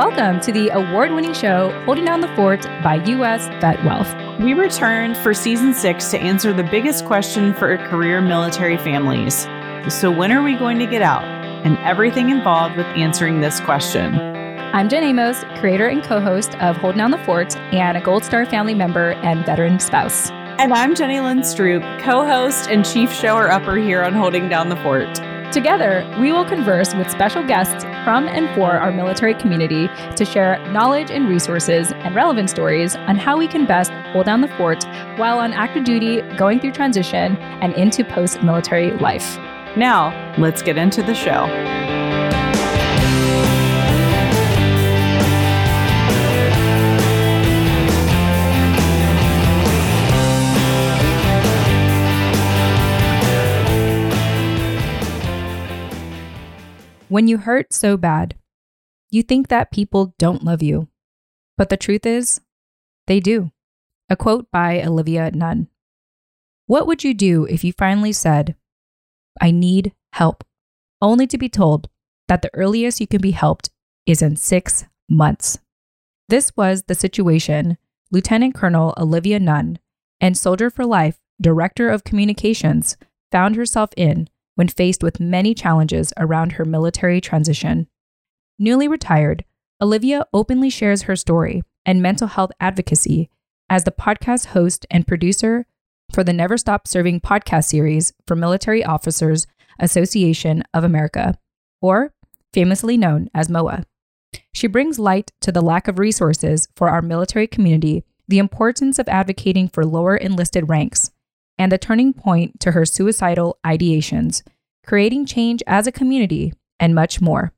welcome to the award winning show Holding Down the Fort by U.S. Vet Wealth. We returned for season six to answer the biggest question for career military families. So, when are we going to get out? And everything involved with answering this question. I'm Jen Amos, creator and co host of Holding Down the Fort and a Gold Star family member and veteran spouse. And I'm Jenny Lynn Stroop, co host and chief shower upper here on Holding Down the Fort. Together, we will converse with special guests from and for our military community to share knowledge and resources and relevant stories on how we can best hold down the fort while on active duty, going through transition, and into post military life. Now, let's get into the show. When you hurt so bad, you think that people don't love you. But the truth is, they do. A quote by Olivia Nunn. What would you do if you finally said, I need help, only to be told that the earliest you can be helped is in six months? This was the situation Lieutenant Colonel Olivia Nunn and Soldier for Life Director of Communications found herself in when faced with many challenges around her military transition. Newly retired, Olivia openly shares her story and mental health advocacy as the podcast host and producer for the Never Stop Serving podcast series for Military Officers Association of America, or famously known as MOA. She brings light to the lack of resources for our military community, the importance of advocating for lower enlisted ranks, and the turning point to her suicidal ideations, creating change as a community, and much more.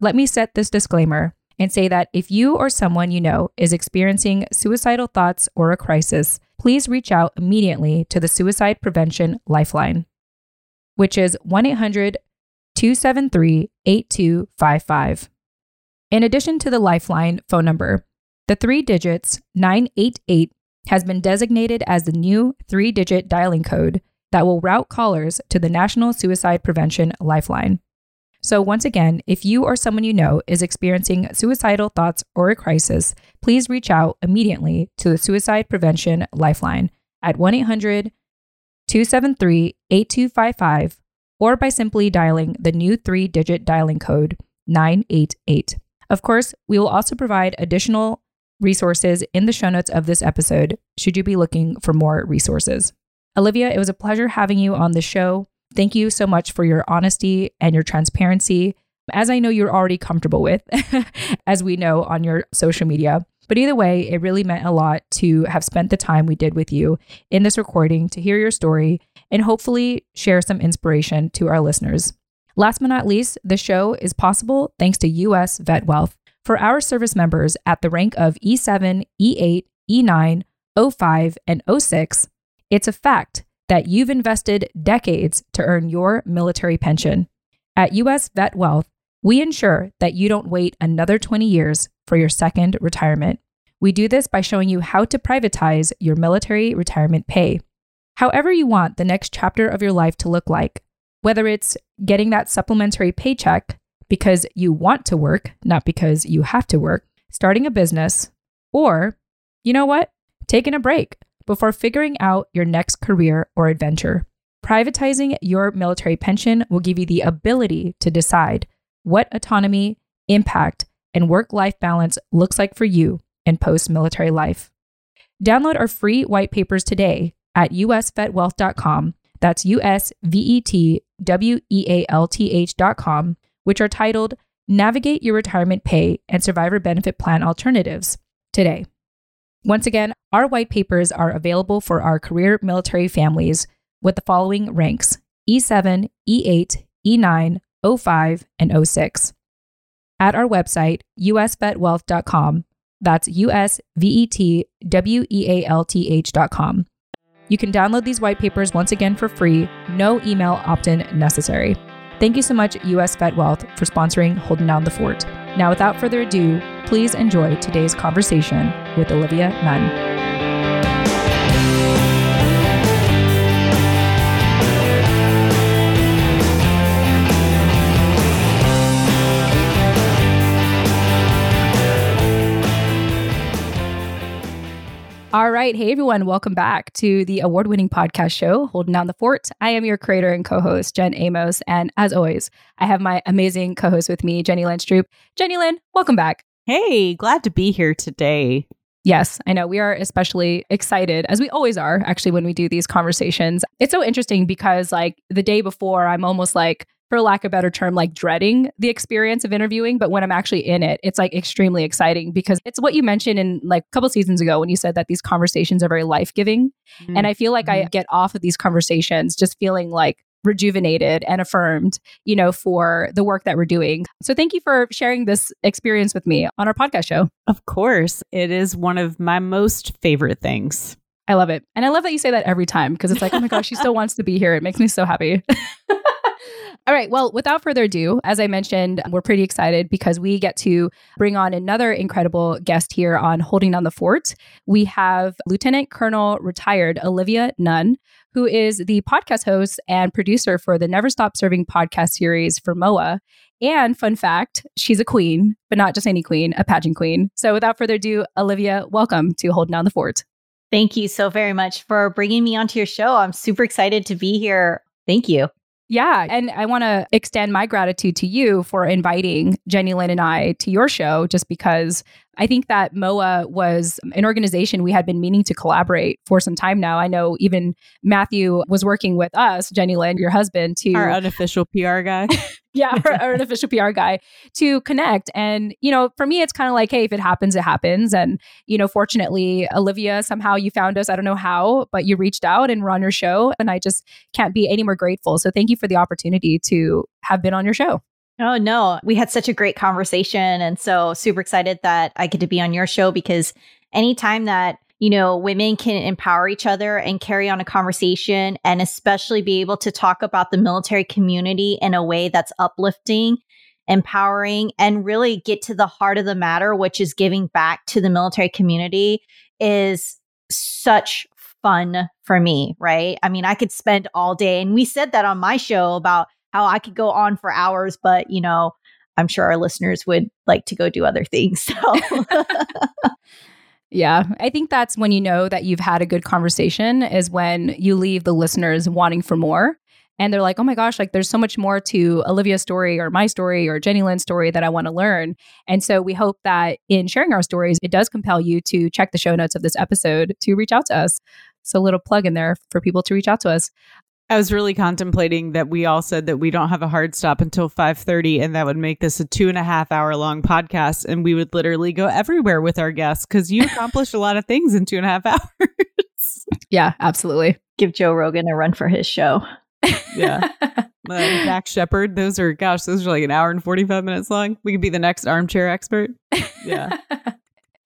Let me set this disclaimer and say that if you or someone you know is experiencing suicidal thoughts or a crisis, please reach out immediately to the Suicide Prevention Lifeline, which is 1 800 273 8255. In addition to the Lifeline phone number, the three digits 988 has been designated as the new three digit dialing code that will route callers to the National Suicide Prevention Lifeline. So, once again, if you or someone you know is experiencing suicidal thoughts or a crisis, please reach out immediately to the Suicide Prevention Lifeline at 1 800 273 8255 or by simply dialing the new three digit dialing code 988. Of course, we will also provide additional resources in the show notes of this episode should you be looking for more resources. Olivia, it was a pleasure having you on the show. Thank you so much for your honesty and your transparency, as I know you're already comfortable with, as we know on your social media. But either way, it really meant a lot to have spent the time we did with you in this recording to hear your story and hopefully share some inspiration to our listeners. Last but not least, the show is possible thanks to US Vet Wealth. For our service members at the rank of E7, E8, E9, O5, and O6, it's a fact that you've invested decades to earn your military pension. At US Vet Wealth, we ensure that you don't wait another 20 years for your second retirement. We do this by showing you how to privatize your military retirement pay. However, you want the next chapter of your life to look like, whether it's getting that supplementary paycheck because you want to work, not because you have to work, starting a business, or, you know what, taking a break before figuring out your next career or adventure. Privatizing your military pension will give you the ability to decide what autonomy, impact, and work life balance looks like for you in post military life. Download our free white papers today at usvetwealth.com. That's U S V E T W E A L T H.com which are titled Navigate Your Retirement Pay and Survivor Benefit Plan Alternatives today. Once again, our white papers are available for our career military families with the following ranks E7, E8, E9, O5, and O6. At our website, usvetwealth.com, that's U S V E T W E A L T H.com. You can download these white papers once again for free, no email opt in necessary. Thank you so much, US Vet Wealth, for sponsoring Holding Down the Fort. Now, without further ado, please enjoy today's conversation with Olivia Nunn. Right. Hey, everyone. Welcome back to the award winning podcast show, Holding Down the Fort. I am your creator and co host, Jen Amos. And as always, I have my amazing co host with me, Jenny Lynn Stroop. Jenny Lynn, welcome back. Hey, glad to be here today. Yes, I know. We are especially excited, as we always are, actually, when we do these conversations. It's so interesting because, like, the day before, I'm almost like, for lack of a better term, like dreading the experience of interviewing. But when I'm actually in it, it's like extremely exciting because it's what you mentioned in like a couple seasons ago when you said that these conversations are very life giving. Mm-hmm. And I feel like I get off of these conversations just feeling like rejuvenated and affirmed, you know, for the work that we're doing. So thank you for sharing this experience with me on our podcast show. Of course. It is one of my most favorite things. I love it. And I love that you say that every time because it's like, oh my gosh, she still wants to be here. It makes me so happy. All right. Well, without further ado, as I mentioned, we're pretty excited because we get to bring on another incredible guest here on Holding Down the Fort. We have Lieutenant Colonel retired Olivia Nunn, who is the podcast host and producer for the Never Stop Serving podcast series for MOA. And fun fact, she's a queen, but not just any queen, a pageant queen. So without further ado, Olivia, welcome to Holding Down the Fort. Thank you so very much for bringing me onto your show. I'm super excited to be here. Thank you. Yeah. And I want to extend my gratitude to you for inviting Jenny Lynn and I to your show, just because I think that MOA was an organization we had been meaning to collaborate for some time now. I know even Matthew was working with us, Jenny Lynn, your husband, to our unofficial PR guy. yeah, our, our unofficial PR guy to connect. And, you know, for me, it's kind of like, hey, if it happens, it happens. And, you know, fortunately, Olivia, somehow you found us. I don't know how, but you reached out and we're on your show. And I just can't be any more grateful. So thank you for the opportunity to have been on your show. Oh, no. We had such a great conversation. And so super excited that I get to be on your show because anytime that, you know, women can empower each other and carry on a conversation and especially be able to talk about the military community in a way that's uplifting, empowering, and really get to the heart of the matter, which is giving back to the military community is such fun for me, right? I mean, I could spend all day, and we said that on my show about how I could go on for hours, but you know, I'm sure our listeners would like to go do other things. So Yeah, I think that's when you know that you've had a good conversation is when you leave the listeners wanting for more. And they're like, oh my gosh, like there's so much more to Olivia's story or my story or Jenny Lynn's story that I want to learn. And so we hope that in sharing our stories, it does compel you to check the show notes of this episode to reach out to us. So a little plug in there for people to reach out to us. I was really contemplating that we all said that we don't have a hard stop until 5:30 and that would make this a two and a half hour long podcast and we would literally go everywhere with our guests because you accomplished a lot of things in two and a half hours. Yeah, absolutely. Give Joe Rogan a run for his show. Yeah. uh, Dax Shepard, those are gosh, those are like an hour and 45 minutes long. We could be the next armchair expert. Yeah.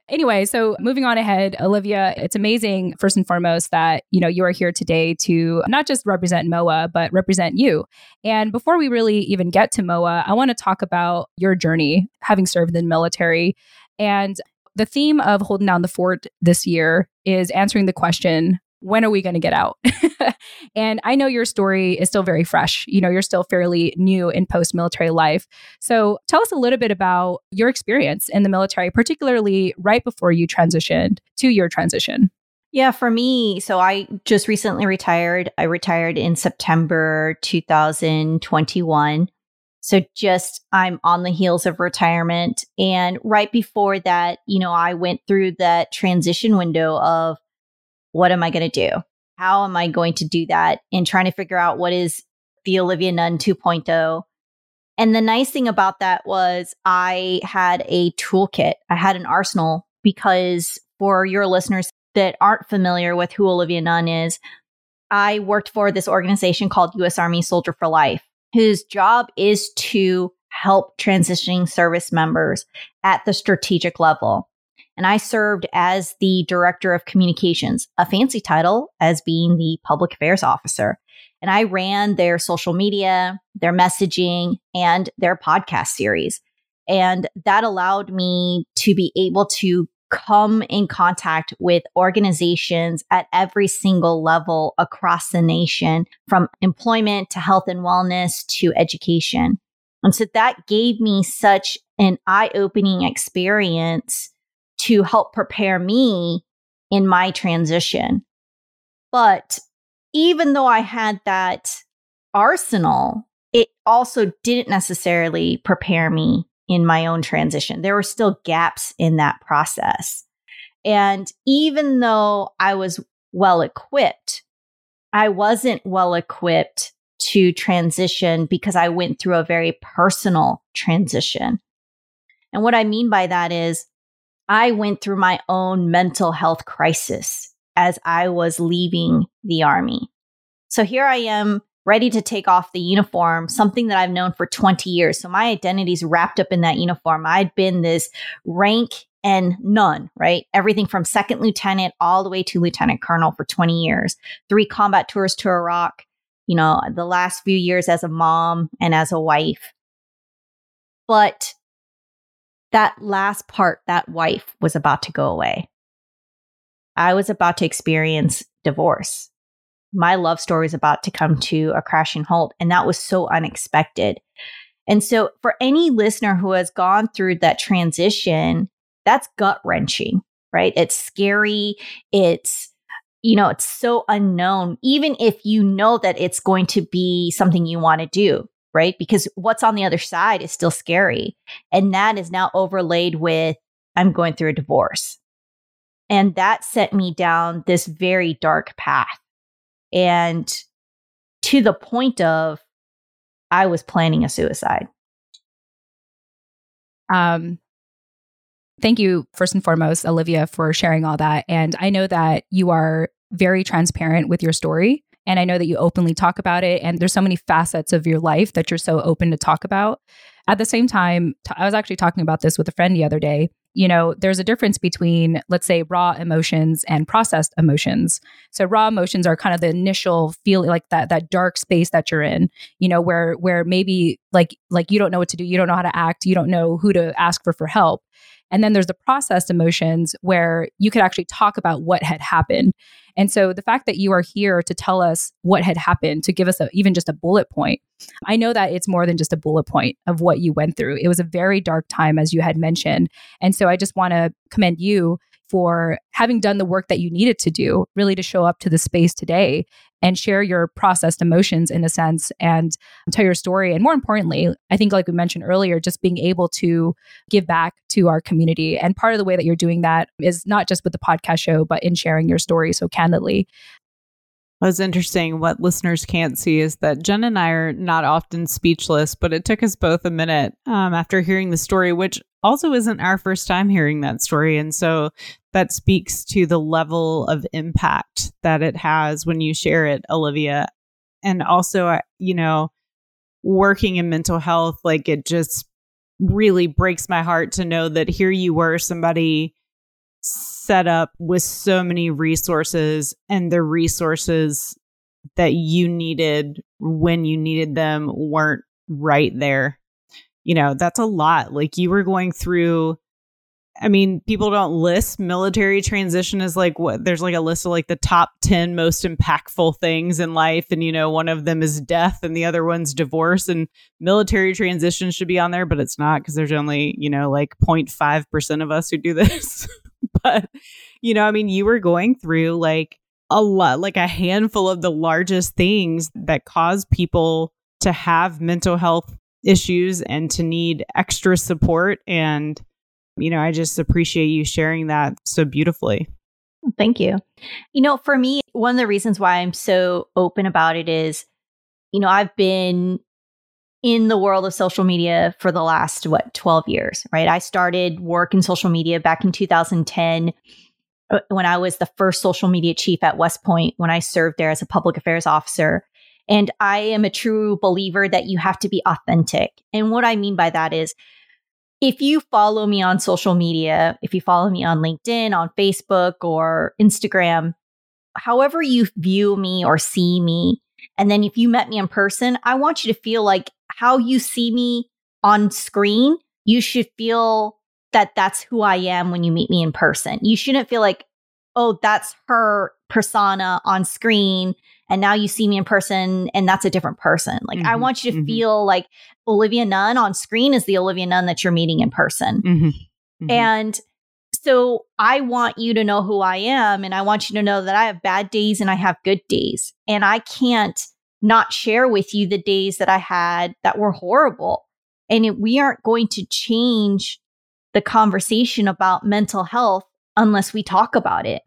Anyway, so moving on ahead, Olivia, it's amazing first and foremost that, you know, you are here today to not just represent MOA, but represent you. And before we really even get to MOA, I want to talk about your journey having served in the military. And the theme of holding down the fort this year is answering the question, when are we going to get out? and I know your story is still very fresh. You know, you're still fairly new in post military life. So tell us a little bit about your experience in the military, particularly right before you transitioned to your transition. Yeah, for me, so I just recently retired. I retired in September 2021. So just I'm on the heels of retirement. And right before that, you know, I went through that transition window of what am I going to do? How am I going to do that? And trying to figure out what is the Olivia Nunn 2.0. And the nice thing about that was I had a toolkit, I had an arsenal because for your listeners that aren't familiar with who Olivia Nunn is, I worked for this organization called US Army Soldier for Life, whose job is to help transitioning service members at the strategic level and I served as the director of communications, a fancy title as being the public affairs officer. And I ran their social media, their messaging, and their podcast series. And that allowed me to be able to come in contact with organizations at every single level across the nation, from employment to health and wellness to education. And so that gave me such an eye opening experience to help prepare me in my transition. But even though I had that arsenal, it also didn't necessarily prepare me in my own transition. There were still gaps in that process. And even though I was well equipped, I wasn't well equipped to transition because I went through a very personal transition. And what I mean by that is I went through my own mental health crisis as I was leaving the army. So here I am ready to take off the uniform, something that I've known for 20 years. So my identity is wrapped up in that uniform. I'd been this rank and none, right? Everything from second lieutenant all the way to lieutenant colonel for 20 years, three combat tours to Iraq, you know, the last few years as a mom and as a wife. But that last part, that wife was about to go away. I was about to experience divorce. My love story was about to come to a crashing halt. And that was so unexpected. And so, for any listener who has gone through that transition, that's gut wrenching, right? It's scary. It's, you know, it's so unknown, even if you know that it's going to be something you want to do, right? Because what's on the other side is still scary. And that is now overlaid with, I'm going through a divorce. And that set me down this very dark path. And to the point of, I was planning a suicide. Um, thank you, first and foremost, Olivia, for sharing all that. And I know that you are very transparent with your story. And I know that you openly talk about it. And there's so many facets of your life that you're so open to talk about. At the same time, t- I was actually talking about this with a friend the other day you know, there's a difference between, let's say, raw emotions and processed emotions. So raw emotions are kind of the initial feel, like that that dark space that you're in, you know, where where maybe like like you don't know what to do, you don't know how to act, you don't know who to ask for for help. And then there's the processed emotions where you could actually talk about what had happened. And so the fact that you are here to tell us what had happened, to give us a, even just a bullet point, I know that it's more than just a bullet point of what you went through. It was a very dark time, as you had mentioned. And so I just want to commend you for having done the work that you needed to do, really to show up to the space today and share your processed emotions in a sense and tell your story. And more importantly, I think, like we mentioned earlier, just being able to give back to our community. And part of the way that you're doing that is not just with the podcast show, but in sharing your story so candidly. What's interesting, what listeners can't see is that Jen and I are not often speechless, but it took us both a minute um, after hearing the story, which also isn't our first time hearing that story. And so that speaks to the level of impact that it has when you share it, Olivia. And also, you know, working in mental health, like it just really breaks my heart to know that here you were, somebody set up with so many resources and the resources that you needed when you needed them weren't right there. You know, that's a lot. Like you were going through I mean, people don't list military transition as like what there's like a list of like the top 10 most impactful things in life. And, you know, one of them is death and the other one's divorce. And military transition should be on there, but it's not because there's only, you know, like 0.5% of us who do this. but, you know, I mean, you were going through like a lot, like a handful of the largest things that cause people to have mental health issues and to need extra support. And, you know, I just appreciate you sharing that so beautifully. Thank you. You know, for me, one of the reasons why I'm so open about it is, you know, I've been in the world of social media for the last, what, 12 years, right? I started work in social media back in 2010 uh, when I was the first social media chief at West Point when I served there as a public affairs officer. And I am a true believer that you have to be authentic. And what I mean by that is, if you follow me on social media, if you follow me on LinkedIn, on Facebook, or Instagram, however you view me or see me, and then if you met me in person, I want you to feel like how you see me on screen, you should feel that that's who I am when you meet me in person. You shouldn't feel like, oh, that's her persona on screen. And now you see me in person and that's a different person. Like, mm-hmm, I want you to mm-hmm. feel like Olivia Nunn on screen is the Olivia Nunn that you're meeting in person. Mm-hmm, mm-hmm. and So I want you to know who I am and I want you to know that I have bad days and I have good days. And I can't not share with you the days that I had that were horrible. And it, we aren't going to change the conversation about mental health unless we talk about it.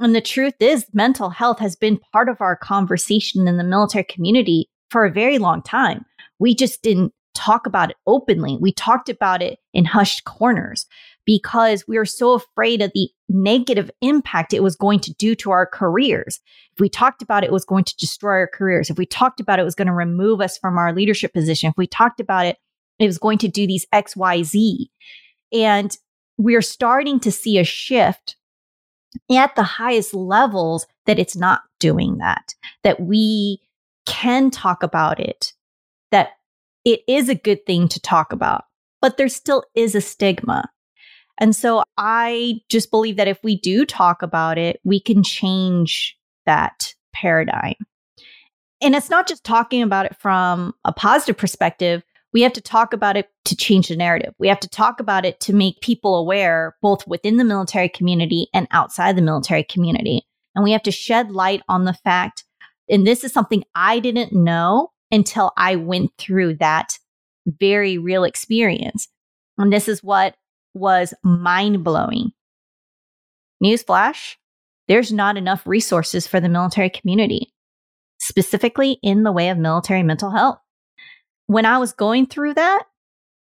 And the truth is, mental health has been part of our conversation in the military community for a very long time. We just didn't talk about it openly. We talked about it in hushed corners because we were so afraid of the negative impact it was going to do to our careers. If we talked about it, it was going to destroy our careers. If we talked about it, it was going to remove us from our leadership position. If we talked about it, it was going to do these X, Y, Z. And we're starting to see a shift at the highest levels that it's not doing that, that we can talk about it, that it is a good thing to talk about, but there still is a stigma. And so I just believe that if we do talk about it, we can change that paradigm. And it's not just talking about it from a positive perspective. We have to talk about it to change the narrative. We have to talk about it to make people aware, both within the military community and outside the military community. And we have to shed light on the fact, and this is something I didn't know until I went through that very real experience. And this is what was mind blowing. Newsflash there's not enough resources for the military community, specifically in the way of military mental health. When I was going through that,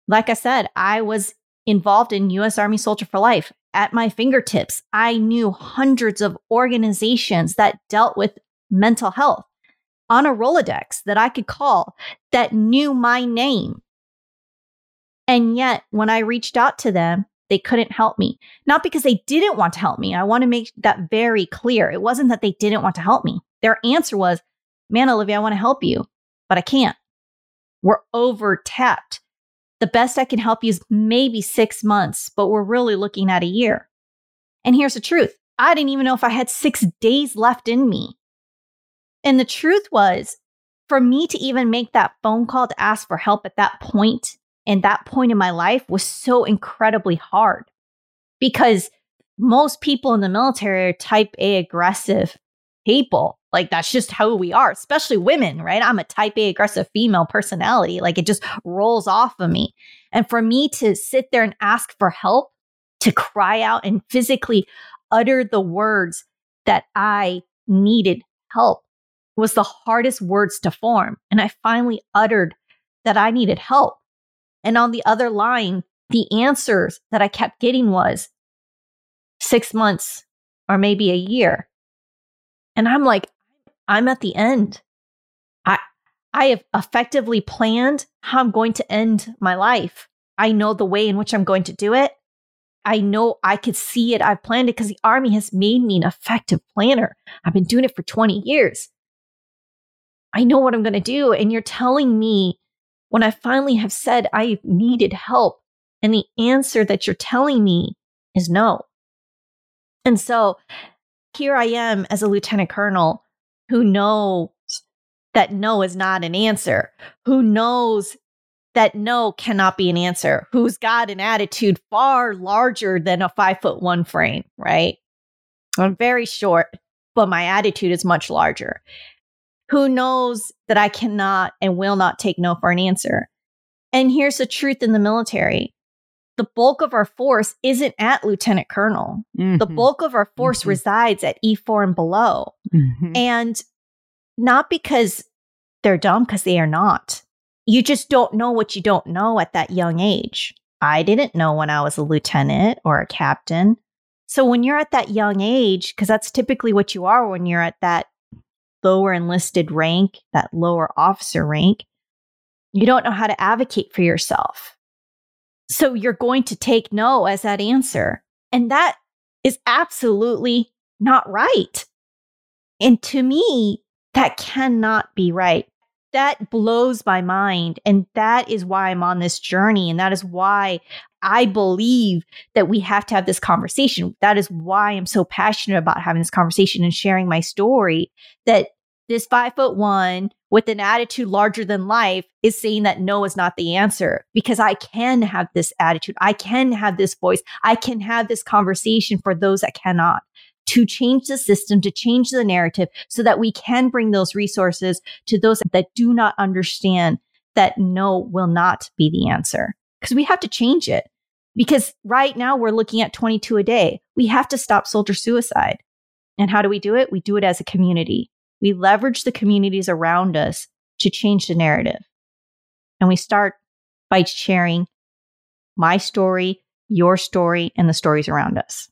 like I said, I was involved in US Army Soldier for Life. At my fingertips, I knew hundreds of organizations that dealt with mental health on a Rolodex that I could call that knew my name. And yet, when I reached out to them, they couldn't help me. Not because they didn't want to help me. I want to make that very clear. It wasn't that they didn't want to help me. Their answer was, man, Olivia, I want to help you, but I can't. We're over tapped. The best I can help you is maybe six months, but we're really looking at a year. And here's the truth I didn't even know if I had six days left in me. And the truth was, for me to even make that phone call to ask for help at that point and that point in my life was so incredibly hard because most people in the military are type A aggressive people. Like that's just how we are, especially women, right? I'm a type A aggressive female personality. Like it just rolls off of me. And for me to sit there and ask for help, to cry out and physically utter the words that I needed help was the hardest words to form. And I finally uttered that I needed help. And on the other line, the answers that I kept getting was six months or maybe a year. And I'm like, I'm at the end. I I have effectively planned how I'm going to end my life. I know the way in which I'm going to do it. I know I could see it. I've planned it because the Army has made me an effective planner. I've been doing it for 20 years. I know what I'm going to do. And you're telling me when I finally have said I needed help, and the answer that you're telling me is no. And so here I am as a lieutenant colonel who knows that no is not an answer, who knows that no cannot be an answer, who's got an attitude far larger than a five foot one frame, right? I'm very short, but my attitude is much larger who knows that I cannot and will not take no for an answer. And here's the truth in the military the bulk of our force isn't at lieutenant colonel. Mm-hmm. The bulk of our force mm-hmm. resides at E4 and below. Mm-hmm. And not because they're dumb, because they are not. You just don't know what you don't know at that young age. I didn't know when I was a lieutenant or a captain. So when you're at that young age, because that's typically what you are when you're at that lower enlisted rank, that lower officer rank, you don't know how to advocate for yourself. So you're going to take no as that answer. And that is absolutely not right. And to me, that cannot be right. That blows my mind. And that is why I'm on this journey. And that is why I believe that we have to have this conversation. That is why I'm so passionate about having this conversation and sharing my story that this five foot one with an attitude larger than life is saying that no is not the answer because I can have this attitude. I can have this voice. I can have this conversation for those that cannot to change the system, to change the narrative so that we can bring those resources to those that do not understand that no will not be the answer because we have to change it. Because right now we're looking at 22 a day. We have to stop soldier suicide. And how do we do it? We do it as a community. We leverage the communities around us to change the narrative. And we start by sharing my story, your story, and the stories around us.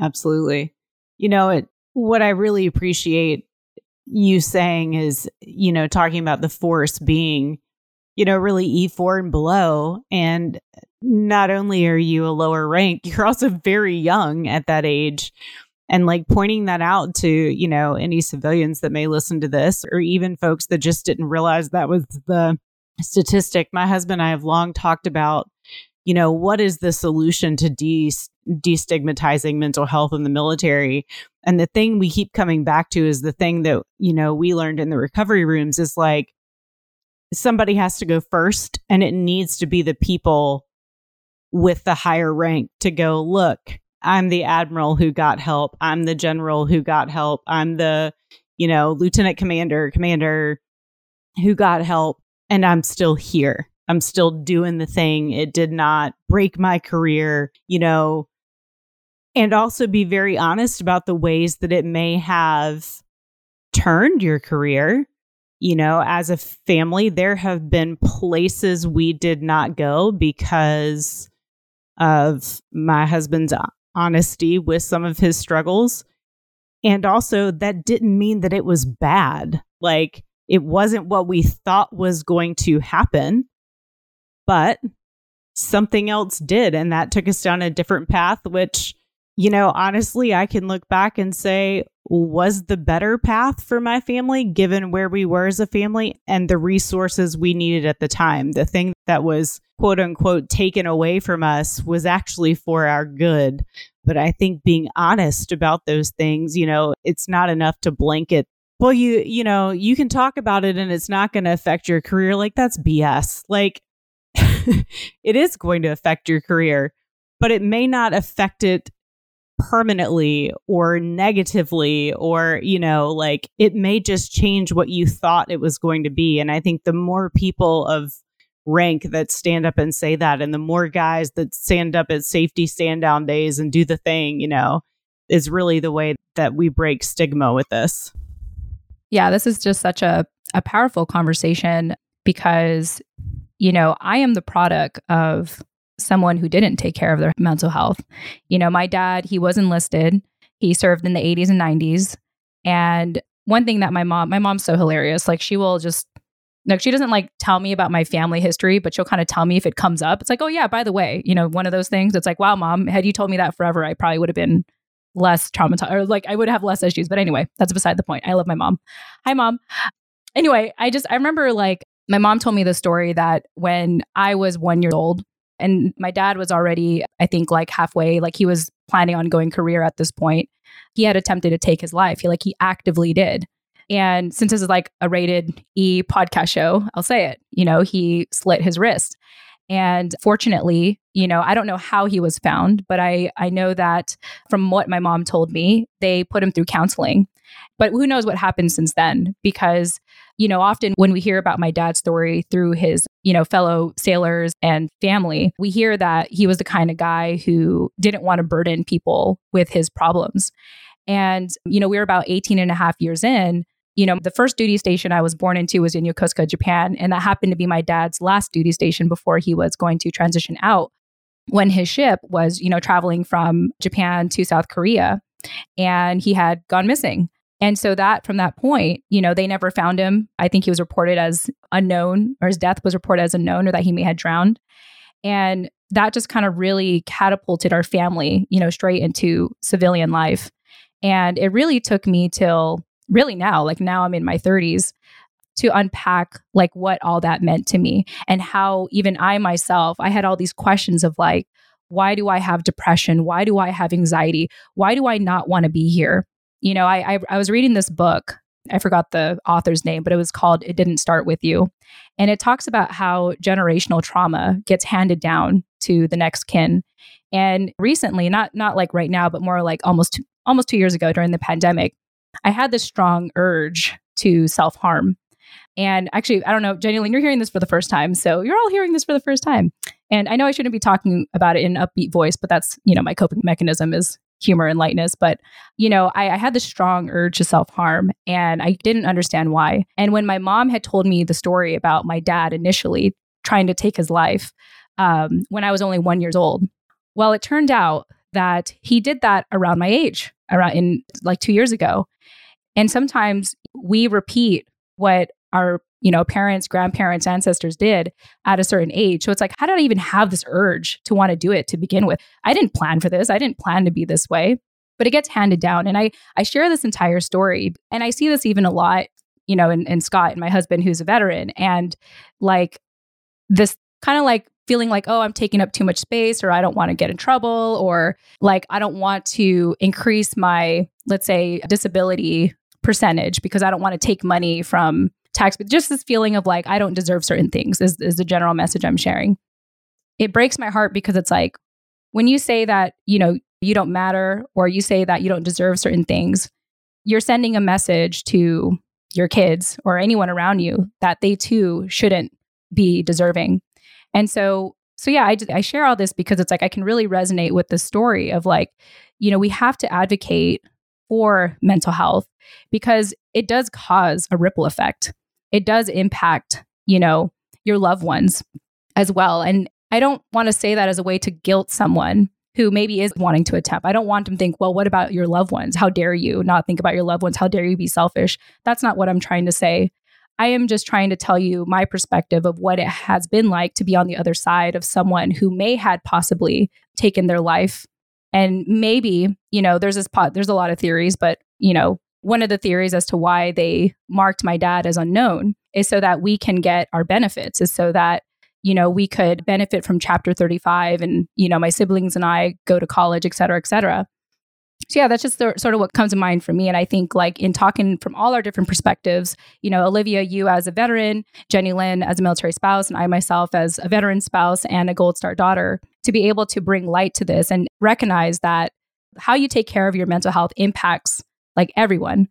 Absolutely. You know, it, what I really appreciate you saying is, you know, talking about the force being, you know, really E4 and below. And not only are you a lower rank, you're also very young at that age and like pointing that out to you know any civilians that may listen to this or even folks that just didn't realize that was the statistic. My husband and i have long talked about you know what is the solution to de- destigmatizing mental health in the military? And the thing we keep coming back to is the thing that you know we learned in the recovery rooms is like somebody has to go first and it needs to be the people with the higher rank to go look I'm the admiral who got help. I'm the general who got help. I'm the, you know, lieutenant commander, commander who got help. And I'm still here. I'm still doing the thing. It did not break my career, you know, and also be very honest about the ways that it may have turned your career. You know, as a family, there have been places we did not go because of my husband's honesty with some of his struggles. And also, that didn't mean that it was bad. Like, it wasn't what we thought was going to happen, but something else did. And that took us down a different path, which, you know, honestly, I can look back and say was the better path for my family, given where we were as a family and the resources we needed at the time. The thing that was quote unquote taken away from us was actually for our good. But I think being honest about those things, you know, it's not enough to blanket. Well, you, you know, you can talk about it and it's not going to affect your career. Like that's BS. Like it is going to affect your career, but it may not affect it permanently or negatively or you know like it may just change what you thought it was going to be. And i think the more people of rank that stand up and say that and the more guys that stand up at safety stand down days and do the thing you know is really the way that we break stigma with this. Yeah this is just such a, a powerful conversation because you know i am the product of someone who didn't take care of their mental health you know my dad he was enlisted he served in the 80s and 90s and one thing that my mom my mom's so hilarious like she will just like, she doesn't like tell me about my family history, but she'll kind of tell me if it comes up. It's like, oh yeah, by the way, you know, one of those things. It's like, wow, mom, had you told me that forever, I probably would have been less traumatized or like I would have less issues. But anyway, that's beside the point. I love my mom. Hi, mom. Anyway, I just I remember like my mom told me the story that when I was one year old and my dad was already, I think, like halfway, like he was planning on going career at this point. He had attempted to take his life. He like he actively did. And since this is like a rated E podcast show, I'll say it. You know, he slit his wrist. And fortunately, you know, I don't know how he was found, but I I know that from what my mom told me, they put him through counseling. But who knows what happened since then because you know, often when we hear about my dad's story through his, you know, fellow sailors and family, we hear that he was the kind of guy who didn't want to burden people with his problems. And, you know, we were about 18 and a half years in you know, the first duty station I was born into was in Yokosuka, Japan. And that happened to be my dad's last duty station before he was going to transition out when his ship was, you know, traveling from Japan to South Korea and he had gone missing. And so that from that point, you know, they never found him. I think he was reported as unknown or his death was reported as unknown or that he may have drowned. And that just kind of really catapulted our family, you know, straight into civilian life. And it really took me till really now, like now I'm in my 30s, to unpack like what all that meant to me and how even I myself, I had all these questions of like, why do I have depression? Why do I have anxiety? Why do I not want to be here? You know, I, I, I was reading this book I forgot the author's name, but it was called It Didn't Start With You. And it talks about how generational trauma gets handed down to the next kin. And recently, not not like right now, but more like almost almost 2 years ago during the pandemic, I had this strong urge to self-harm. And actually, I don't know, Jenny you're hearing this for the first time. So you're all hearing this for the first time. And I know I shouldn't be talking about it in an upbeat voice, but that's, you know, my coping mechanism is humor and lightness. But, you know, I, I had this strong urge to self harm and I didn't understand why. And when my mom had told me the story about my dad initially trying to take his life um, when I was only one years old, well, it turned out that he did that around my age, around in like two years ago. And sometimes we repeat what our you know parents grandparents ancestors did at a certain age. So it's like how did i even have this urge to want to do it to begin with? I didn't plan for this. I didn't plan to be this way but it gets handed down. And i i share this entire story and i see this even a lot you know in, in scott and my husband who's a veteran and like this kind of like feeling like oh i'm taking up too much space or i don't want to get in trouble or like i don't want to increase my let's say disability percentage because i don't want to take money from tax, but just this feeling of like, I don't deserve certain things is, is the general message I'm sharing. It breaks my heart because it's like, when you say that, you know, you don't matter or you say that you don't deserve certain things, you're sending a message to your kids or anyone around you that they too shouldn't be deserving. And so, so yeah, I, I share all this because it's like I can really resonate with the story of like, you know, we have to advocate for mental health because it does cause a ripple effect it does impact, you know, your loved ones as well. And I don't want to say that as a way to guilt someone who maybe is wanting to attempt. I don't want them to think, well, what about your loved ones? How dare you not think about your loved ones? How dare you be selfish? That's not what I'm trying to say. I am just trying to tell you my perspective of what it has been like to be on the other side of someone who may had possibly taken their life. And maybe, you know, there's this pot, there's a lot of theories, but, you know, one of the theories as to why they marked my dad as unknown is so that we can get our benefits, is so that, you know, we could benefit from chapter 35 and, you know, my siblings and I go to college, et cetera, et cetera. So yeah, that's just the, sort of what comes to mind for me. And I think like in talking from all our different perspectives, you know, Olivia, you as a veteran, Jenny Lynn as a military spouse, and I myself as a veteran spouse and a Gold Star daughter, to be able to bring light to this and recognize that how you take care of your mental health impacts like everyone.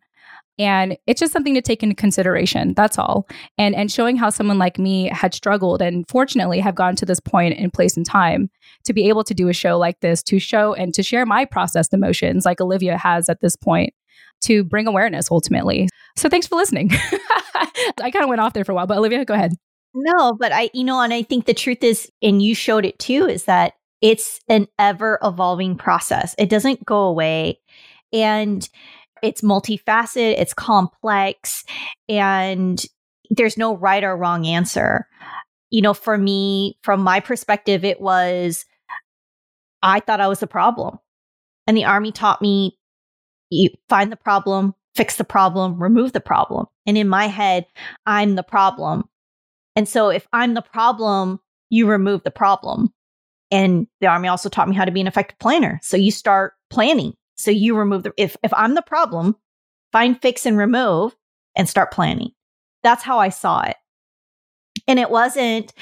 And it's just something to take into consideration. That's all. And and showing how someone like me had struggled and fortunately have gotten to this point in place and time to be able to do a show like this, to show and to share my processed emotions like Olivia has at this point, to bring awareness ultimately. So thanks for listening. I kind of went off there for a while, but Olivia, go ahead. No, but I, you know, and I think the truth is, and you showed it too, is that it's an ever evolving process. It doesn't go away. And it's multifaceted, it's complex, and there's no right or wrong answer. You know, for me, from my perspective, it was I thought I was the problem. And the army taught me you find the problem, fix the problem, remove the problem. And in my head, I'm the problem. And so if I'm the problem, you remove the problem. And the army also taught me how to be an effective planner. So you start planning so you remove the if if I'm the problem, find fix and remove and start planning. That's how I saw it. And it wasn't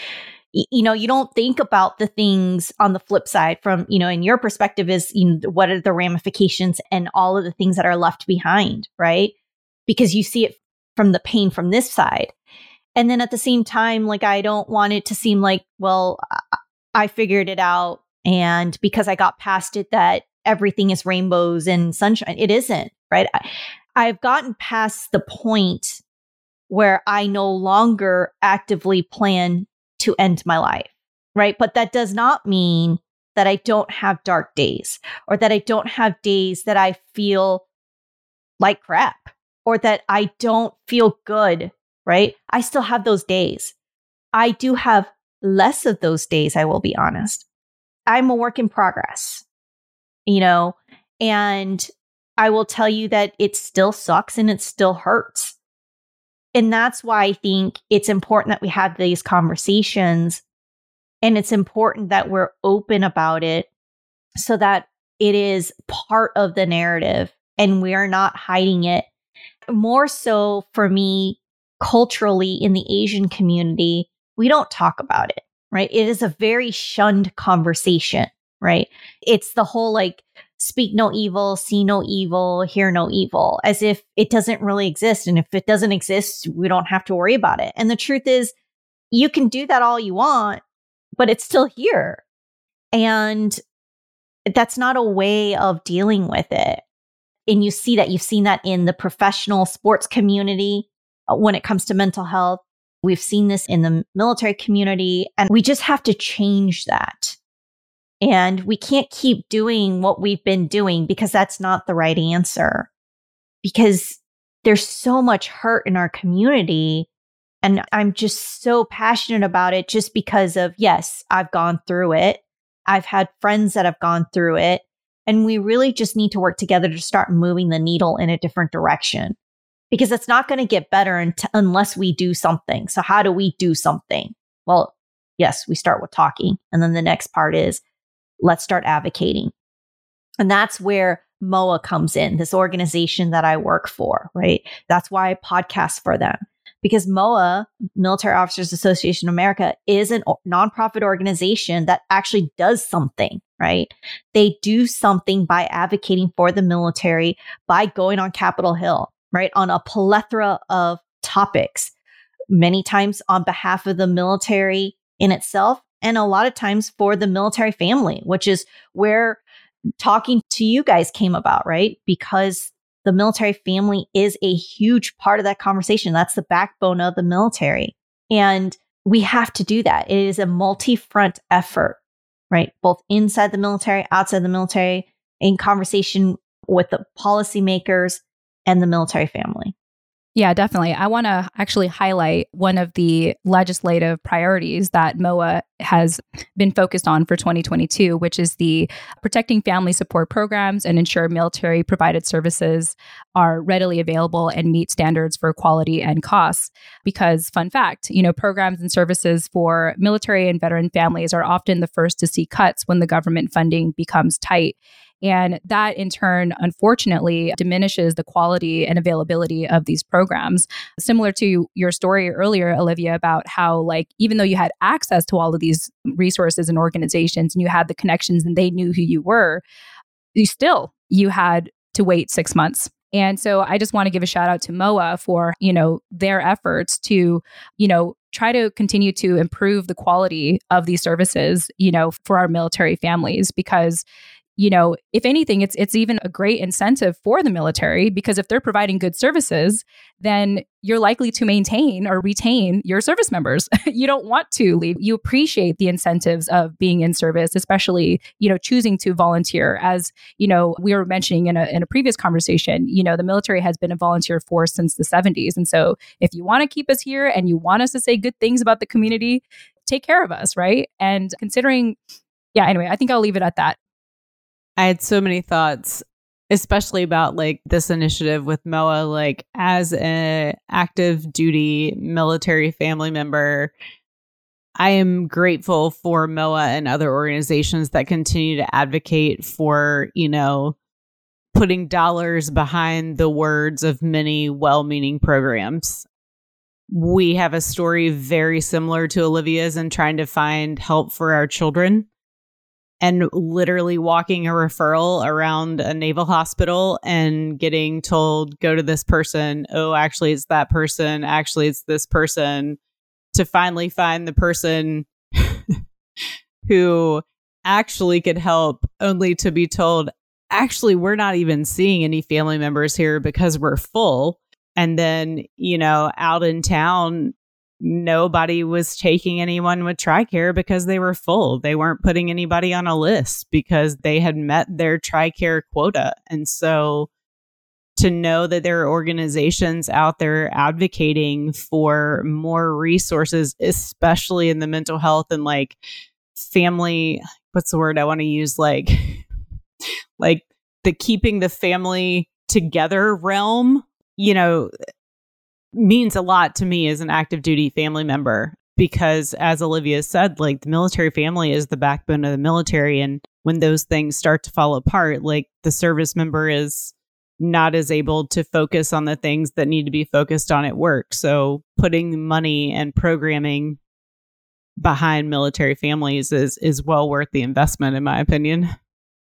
you know, you don't think about the things on the flip side from, you know, in your perspective is you know, what are the ramifications and all of the things that are left behind, right? Because you see it from the pain from this side. And then at the same time, like, I don't want it to seem like, well, I figured it out. And because I got past it, that everything is rainbows and sunshine. It isn't, right? I, I've gotten past the point where I no longer actively plan to end my life, right? But that does not mean that I don't have dark days or that I don't have days that I feel like crap or that I don't feel good, right? I still have those days. I do have less of those days, I will be honest. I'm a work in progress you know, and I will tell you that it still sucks and it still hurts. And that's why I think it's important that we have these conversations and it's important that we're open about it so that it is part of the narrative and we're not hiding it. more so for me culturally in the Asian community, we don't talk about it, right? It is a very shunned conversation, right? It's the whole like speak no evil, see no evil, hear no evil, as if it doesn't really exist. And if it doesn't exist, we don't have to worry about it. And the truth is, you can do that all you want, but it's still here. And that's not a way of dealing with it. And you see that you've seen that in the professional sports community uh, when it comes to mental health. We've seen this in the military community, and we just have to change that. And we can't keep doing what we've been doing because that's not the right answer. Because there's so much hurt in our community. And I'm just so passionate about it just because of, yes, I've gone through it. I've had friends that have gone through it. And we really just need to work together to start moving the needle in a different direction because it's not going to get better unless we do something. So, how do we do something? Well, yes, we start with talking. And then the next part is let's start advocating. And that's where MOA comes in, this organization that I work for, right? That's why I podcast for them because MOA, Military Officers Association of America, is a nonprofit organization that actually does something, right? They do something by advocating for the military, by going on Capitol Hill, right? On a plethora of topics, many times on behalf of the military in itself, and a lot of times for the military family, which is where talking to you guys came about, right? Because the military family is a huge part of that conversation. That's the backbone of the military. And we have to do that. It is a multi front effort, right? Both inside the military, outside the military, in conversation with the policymakers and the military family. Yeah, definitely. I want to actually highlight one of the legislative priorities that MOA has been focused on for 2022, which is the protecting family support programs and ensure military provided services are readily available and meet standards for quality and costs. Because, fun fact, you know, programs and services for military and veteran families are often the first to see cuts when the government funding becomes tight. And that in turn, unfortunately, diminishes the quality and availability of these programs. Similar to your story earlier, Olivia, about how, like, even though you had access to all of these resources and organizations and you had the connections and they knew who you were, you still, you had to wait six months and so I just want to give a shout out to MOA for, you know, their efforts to, you know, try to continue to improve the quality of these services, you know, for our military families because you know, if anything, it's it's even a great incentive for the military because if they're providing good services, then you're likely to maintain or retain your service members. you don't want to leave. You appreciate the incentives of being in service, especially, you know, choosing to volunteer. As, you know, we were mentioning in a in a previous conversation, you know, the military has been a volunteer force since the 70s. And so if you want to keep us here and you want us to say good things about the community, take care of us, right? And considering yeah, anyway, I think I'll leave it at that. I had so many thoughts, especially about like this initiative with MOA. Like as an active duty military family member, I am grateful for MOA and other organizations that continue to advocate for, you know, putting dollars behind the words of many well meaning programs. We have a story very similar to Olivia's in trying to find help for our children and literally walking a referral around a naval hospital and getting told, go to this person. Oh, actually, it's that person. Actually, it's this person. To finally find the person who actually could help, only to be told, actually, we're not even seeing any family members here because we're full. And then, you know, out in town, nobody was taking anyone with TRICARE because they were full. They weren't putting anybody on a list because they had met their TRICARE quota. And so to know that there are organizations out there advocating for more resources, especially in the mental health and like family, what's the word I want to use? Like, like the keeping the family together realm, you know, means a lot to me as an active duty family member because as Olivia said, like the military family is the backbone of the military. And when those things start to fall apart, like the service member is not as able to focus on the things that need to be focused on at work. So putting money and programming behind military families is is well worth the investment in my opinion.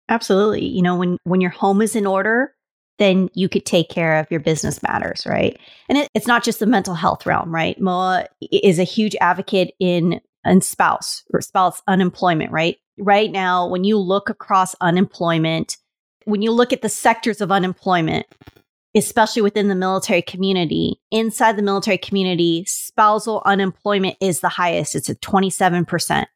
Absolutely. You know, when when your home is in order, then you could take care of your business matters, right? And it, it's not just the mental health realm, right? MOA is a huge advocate in in spouse or spouse unemployment, right? Right now, when you look across unemployment, when you look at the sectors of unemployment, especially within the military community, inside the military community, spousal unemployment is the highest. It's at 27%,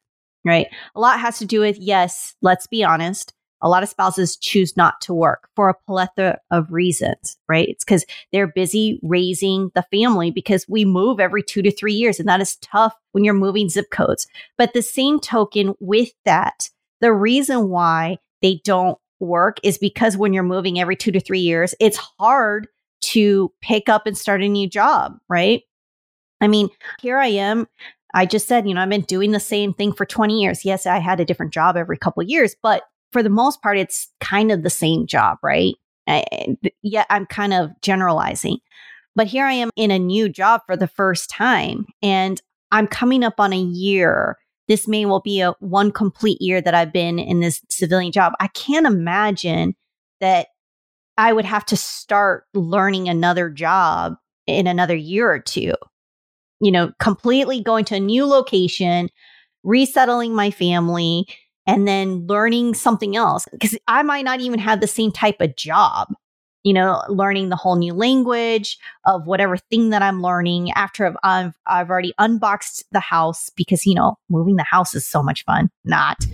right? A lot has to do with, yes, let's be honest, a lot of spouses choose not to work for a plethora of reasons, right? It's because they're busy raising the family because we move every two to three years, and that is tough when you're moving zip codes. But the same token with that, the reason why they don't work is because when you're moving every two to three years, it's hard to pick up and start a new job, right? I mean, here I am. I just said, you know, I've been doing the same thing for 20 years. Yes, I had a different job every couple years, but for the most part, it's kind of the same job, right? Yeah, I'm kind of generalizing. But here I am in a new job for the first time, and I'm coming up on a year this may well be a one complete year that I've been in this civilian job. I can't imagine that I would have to start learning another job in another year or two. You know, completely going to a new location, resettling my family, and then learning something else because I might not even have the same type of job you know, learning the whole new language of whatever thing that I'm learning after I've, I've, I've already unboxed the house because, you know, moving the house is so much fun. Not,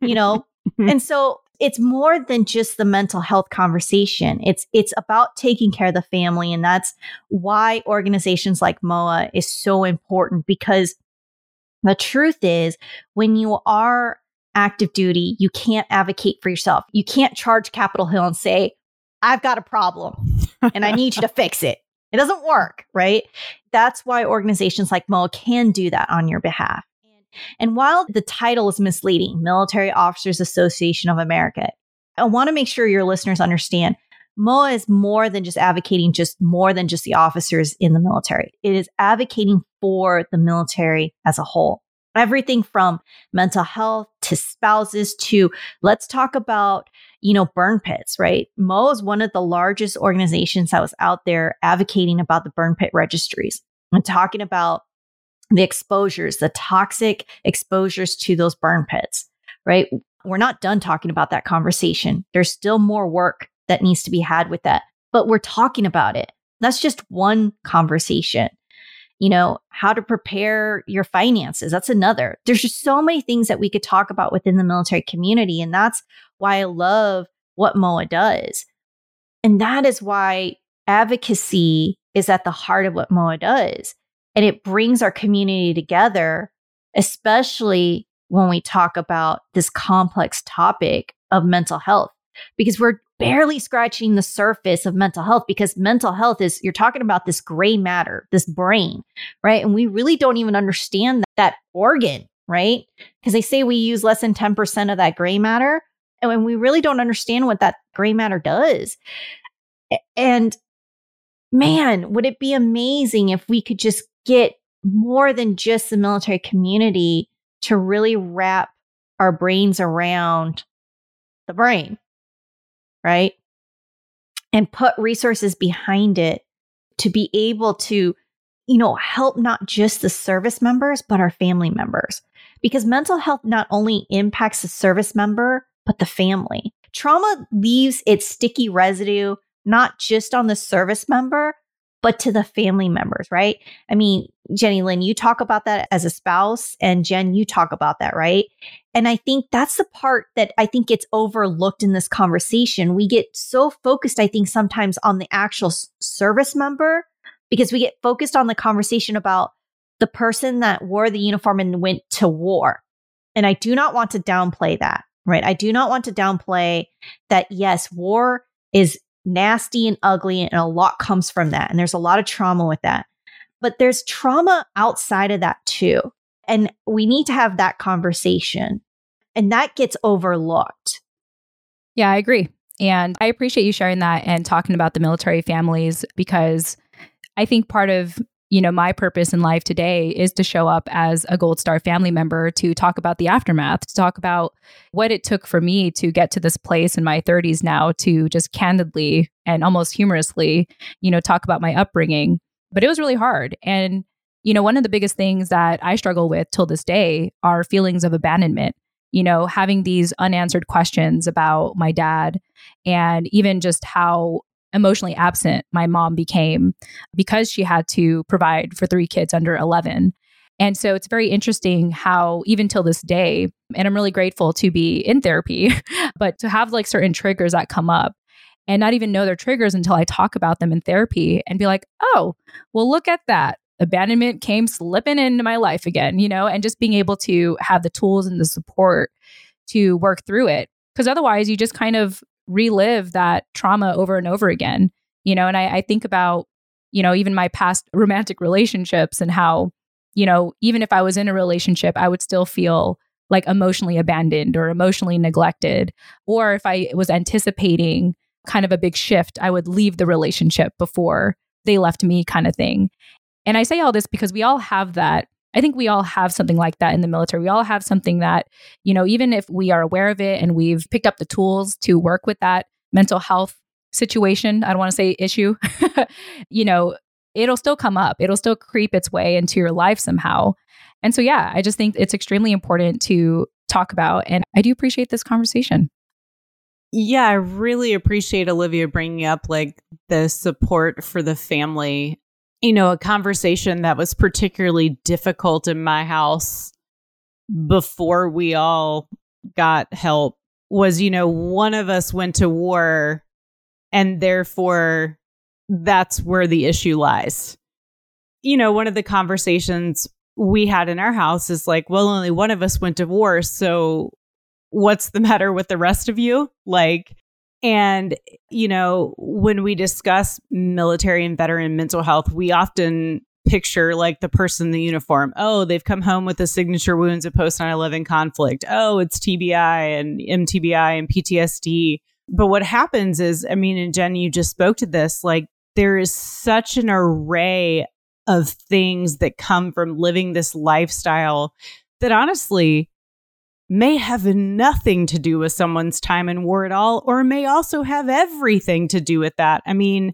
you know, and so it's more than just the mental health conversation. It's it's about taking care of the family and that's why organizations like MOA is so important because the truth is when you are active duty, you can't advocate for yourself. You can't charge Capitol Hill and say, I've got a problem and I need you to fix it. It doesn't work, right? That's why organizations like MOA can do that on your behalf. And while the title is misleading, Military Officers Association of America, I want to make sure your listeners understand MOA is more than just advocating just more than just the officers in the military. It is advocating for the military as a whole. Everything from mental health to spouses to let's talk about you know, burn pits, right? MOA is one of the largest organizations that was out there advocating about the burn pit registries and talking about the exposures, the toxic exposures to those burn pits, right? We're not done talking about that conversation. There's still more work that needs to be had with that, but we're talking about it. That's just one conversation. You know, how to prepare your finances. That's another. There's just so many things that we could talk about within the military community. And that's why I love what MOA does. And that is why advocacy is at the heart of what MOA does. And it brings our community together, especially when we talk about this complex topic of mental health, because we're barely scratching the surface of mental health because mental health is, you're talking about this gray matter, this brain, right? And we really don't even understand that, that organ, right? Because they say we use less than 10% of that gray matter and we really don't understand what that gray matter does. And man, would it be amazing if we could just get more than just the military community to really wrap our brains around the brain, right? And put resources behind it to be able to, you know, help not just the service members, but our family members. Because mental health not only impacts the service member, but the family. Trauma leaves its sticky residue not just on the service member, but to the family members, right? I mean, Jenny Lynn, you talk about that as a spouse, and Jen, you talk about that, right? And I think that's the part that I think gets overlooked in this conversation. We get so focused, I think, sometimes on the actual service member because we get focused on the conversation about the person that wore the uniform and went to war. And I do not want to downplay that right? I do not want to downplay that, yes, war is nasty and ugly, and a lot comes from that. And there's a lot of trauma with that. But there's trauma outside of that too. And we need to have that conversation. And that gets overlooked. Yeah, I agree. And I appreciate you sharing that and talking about the military families because I think part of you know, my purpose in life today is to show up as a Gold Star family member to talk about the aftermath, to talk about what it took for me to get to this place in my 30s now to just candidly and almost humorously, you know, talk about my upbringing. But it was really hard. And, you know, one of the biggest things that I struggle with till this day are feelings of abandonment. You know, having these unanswered questions about my dad and even just how emotionally absent my mom became because she had to provide for three kids under 11. And so it's very interesting how, even till this day, and I'm really grateful to be in therapy, but to have like certain triggers that come up and not even know their triggers until I talk about them in therapy and be like, oh, well, look at that. Abandonment came slipping into my life again, you know, and just being able to have the tools and the support to work through it. Because otherwise, you just kind of relive that trauma over and over again. You know, and I, I think about, you know, even my past romantic relationships and how, you know, even if I was in a relationship, I would still feel like emotionally abandoned or emotionally neglected. Or if I was anticipating kind of a big shift, I would leave the relationship before they left me, kind of thing. And I say all this because we all have that I think we all have something like that in the military. We all have something that, you know, even if we are aware of it and we've picked up the tools to work with that mental health situation, I don't want to say issue, you know, it'll still come up. It'll still creep its way into your life somehow. And so, yeah, I just think it's extremely important to talk about. And I do appreciate this conversation. Yeah, I really appreciate Olivia bringing up like the support for the family you know, a conversation that was particularly difficult in my house before we all got help was, you know, one of us went to war and therefore that's where the issue lies. You know, one of the conversations we had in our house is like, well, only one of us went to war. So what's the matter with the rest of you? Like, and, you know, when we discuss military and veteran mental health, we often picture like the person in the uniform. Oh, they've come home with the signature wounds of post 9 11 conflict. Oh, it's TBI and MTBI and PTSD. But what happens is, I mean, and Jen, you just spoke to this, like there is such an array of things that come from living this lifestyle that honestly, may have nothing to do with someone's time in war at all, or may also have everything to do with that. I mean,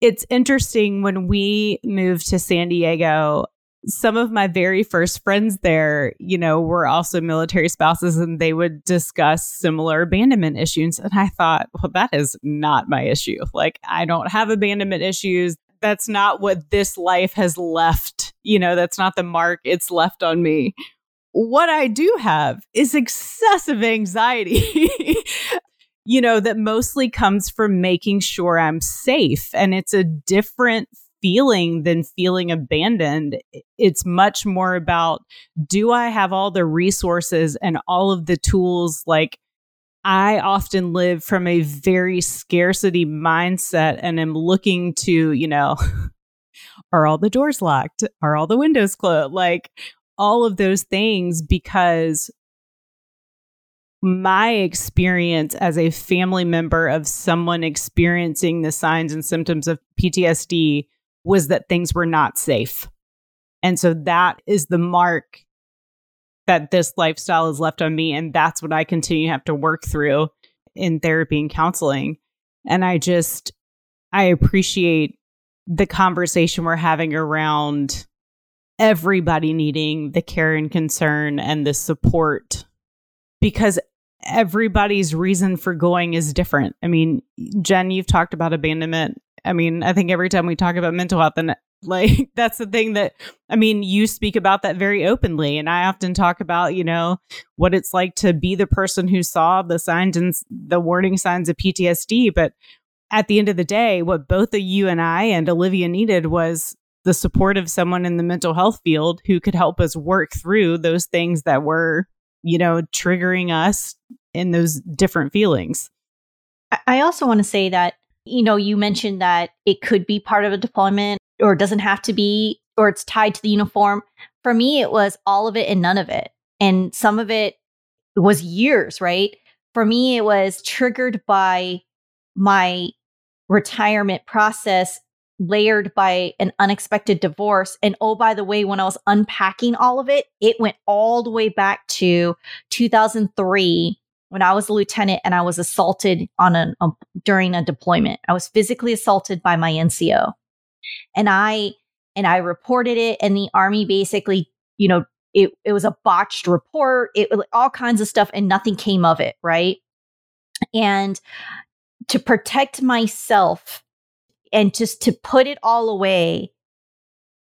it's interesting when we moved to San Diego, some of my very first friends there, you know, were also military spouses and they would discuss similar abandonment issues. And I thought, well, that is not my issue. Like, I don't have abandonment issues. That's not what this life has left. You know, that's not the mark it's left on me. What I do have is excessive anxiety. you know, that mostly comes from making sure I'm safe. And it's a different feeling than feeling abandoned. It's much more about do I have all the resources and all of the tools? Like, I often live from a very scarcity mindset and am looking to, you know, are all the doors locked? Are all the windows closed? Like, all of those things because my experience as a family member of someone experiencing the signs and symptoms of PTSD was that things were not safe. And so that is the mark that this lifestyle has left on me. And that's what I continue to have to work through in therapy and counseling. And I just, I appreciate the conversation we're having around everybody needing the care and concern and the support because everybody's reason for going is different. I mean, Jen, you've talked about abandonment. I mean, I think every time we talk about mental health and like that's the thing that I mean, you speak about that very openly and I often talk about, you know, what it's like to be the person who saw the signs and the warning signs of PTSD, but at the end of the day, what both of you and I and Olivia needed was the support of someone in the mental health field who could help us work through those things that were, you know, triggering us in those different feelings. I also want to say that, you know, you mentioned that it could be part of a deployment or it doesn't have to be, or it's tied to the uniform. For me, it was all of it and none of it. And some of it was years, right? for me, it was triggered by my retirement process layered by an unexpected divorce. And oh, by the way, when I was unpacking all of it, it went all the way back to 2003 when I was a lieutenant and I was assaulted on a, a um, during a deployment. I was physically assaulted by my NCO. And I and I reported it and the army basically, you know, it, it was a botched report, it all kinds of stuff and nothing came of it, right? And to protect myself and just to put it all away,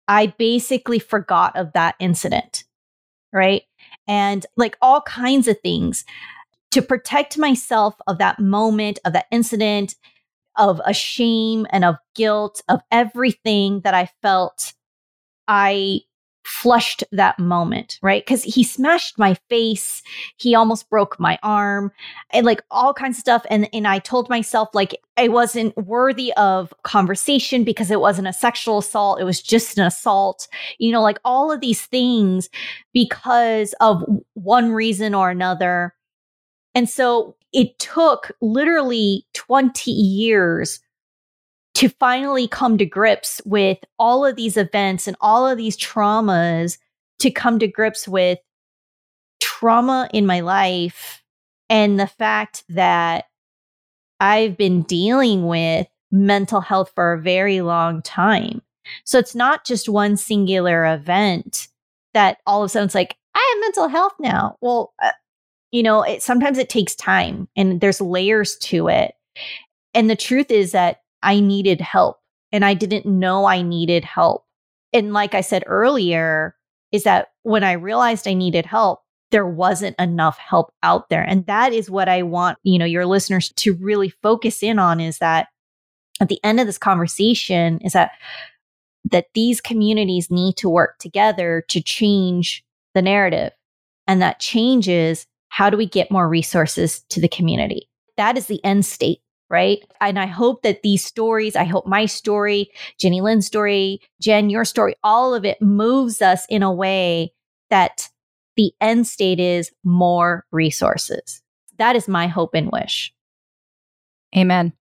I basically forgot of that incident, right? And like all kinds of things to protect myself of that moment, of that incident, of a shame and of guilt, of everything that I felt. I flushed that moment, right? Because he smashed my face, he almost broke my arm, and like all kinds of stuff. And and I told myself like I wasn't worthy of conversation because it wasn't a sexual assault, it was just an assault. You know, like all of these things because of one reason or another. And so it took literally 20 years to finally come to grips with all of these events and all of these traumas to come to grips with trauma in my life and the fact that I've been dealing with mental health for a very long time. So it's not just one singular event that all of a sudden it's like, I have mental health now. Well, uh, you know, it, sometimes it takes time and there's layers to it. And the truth is that I needed help and I didn't know I needed help. And like I said earlier, is that when I realized I needed help, there wasn't enough help out there. And that is what I want, you know, your listeners to really focus in on is that at the end of this conversation is that that these communities need to work together to change the narrative. And that changes how do we get more resources to the community? That is the end state right? And I hope that these stories, I hope my story, Jenny Lynn's story, Jen, your story, all of it moves us in a way that the end state is more resources. That is my hope and wish. Amen.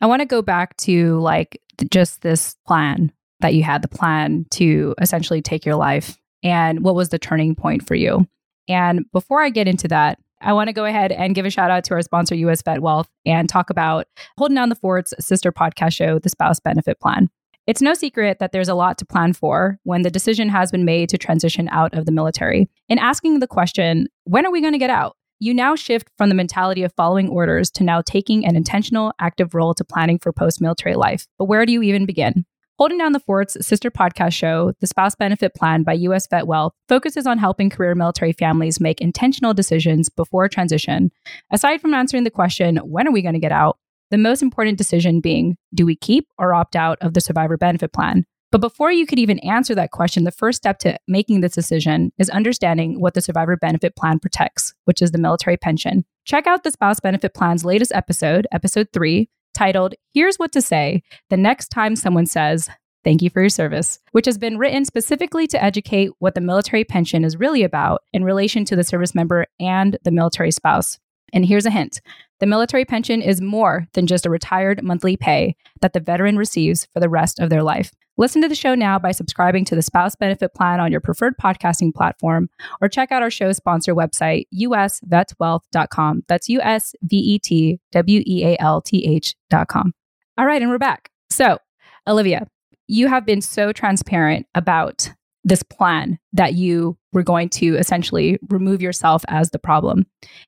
I want to go back to like just this plan that you had, the plan to essentially take your life, and what was the turning point for you. And before I get into that, I want to go ahead and give a shout out to our sponsor, US Vet Wealth, and talk about Holding Down the Fort's sister podcast show, The Spouse Benefit Plan. It's no secret that there's a lot to plan for when the decision has been made to transition out of the military. In asking the question, when are we going to get out? You now shift from the mentality of following orders to now taking an intentional, active role to planning for post military life. But where do you even begin? Holding Down the Fort's sister podcast show, The Spouse Benefit Plan by US Vet Wealth, focuses on helping career military families make intentional decisions before transition. Aside from answering the question, when are we going to get out? The most important decision being, do we keep or opt out of the survivor benefit plan? But before you could even answer that question, the first step to making this decision is understanding what the survivor benefit plan protects, which is the military pension. Check out the spouse benefit plan's latest episode, episode three, titled Here's What to Say the Next Time Someone Says, Thank you for your service, which has been written specifically to educate what the military pension is really about in relation to the service member and the military spouse. And here's a hint the military pension is more than just a retired monthly pay that the veteran receives for the rest of their life. Listen to the show now by subscribing to the spouse benefit plan on your preferred podcasting platform or check out our show sponsor website, usvetwealth.com. That's U S V E T W E A L T H.com. All right, and we're back. So, Olivia, you have been so transparent about this plan that you were going to essentially remove yourself as the problem.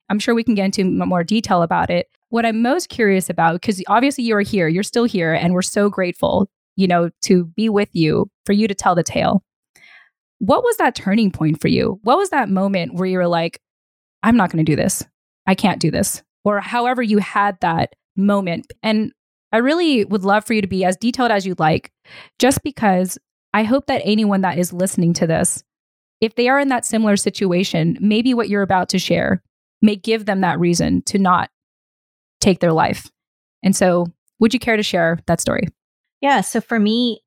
I'm sure we can get into more detail about it. What I'm most curious about, because obviously you're here, you're still here, and we're so grateful you know, to be with you, for you to tell the tale. What was that turning point for you? What was that moment where you were like, I'm not going to do this. I can't do this. Or however you had that moment. And I really would love for you to be as detailed as you'd like, just because I hope that anyone that is listening to this, if they are in that similar situation, maybe what you're about to share may give them that reason to not take their life. And so, would you care to share that story? Yeah. So for me,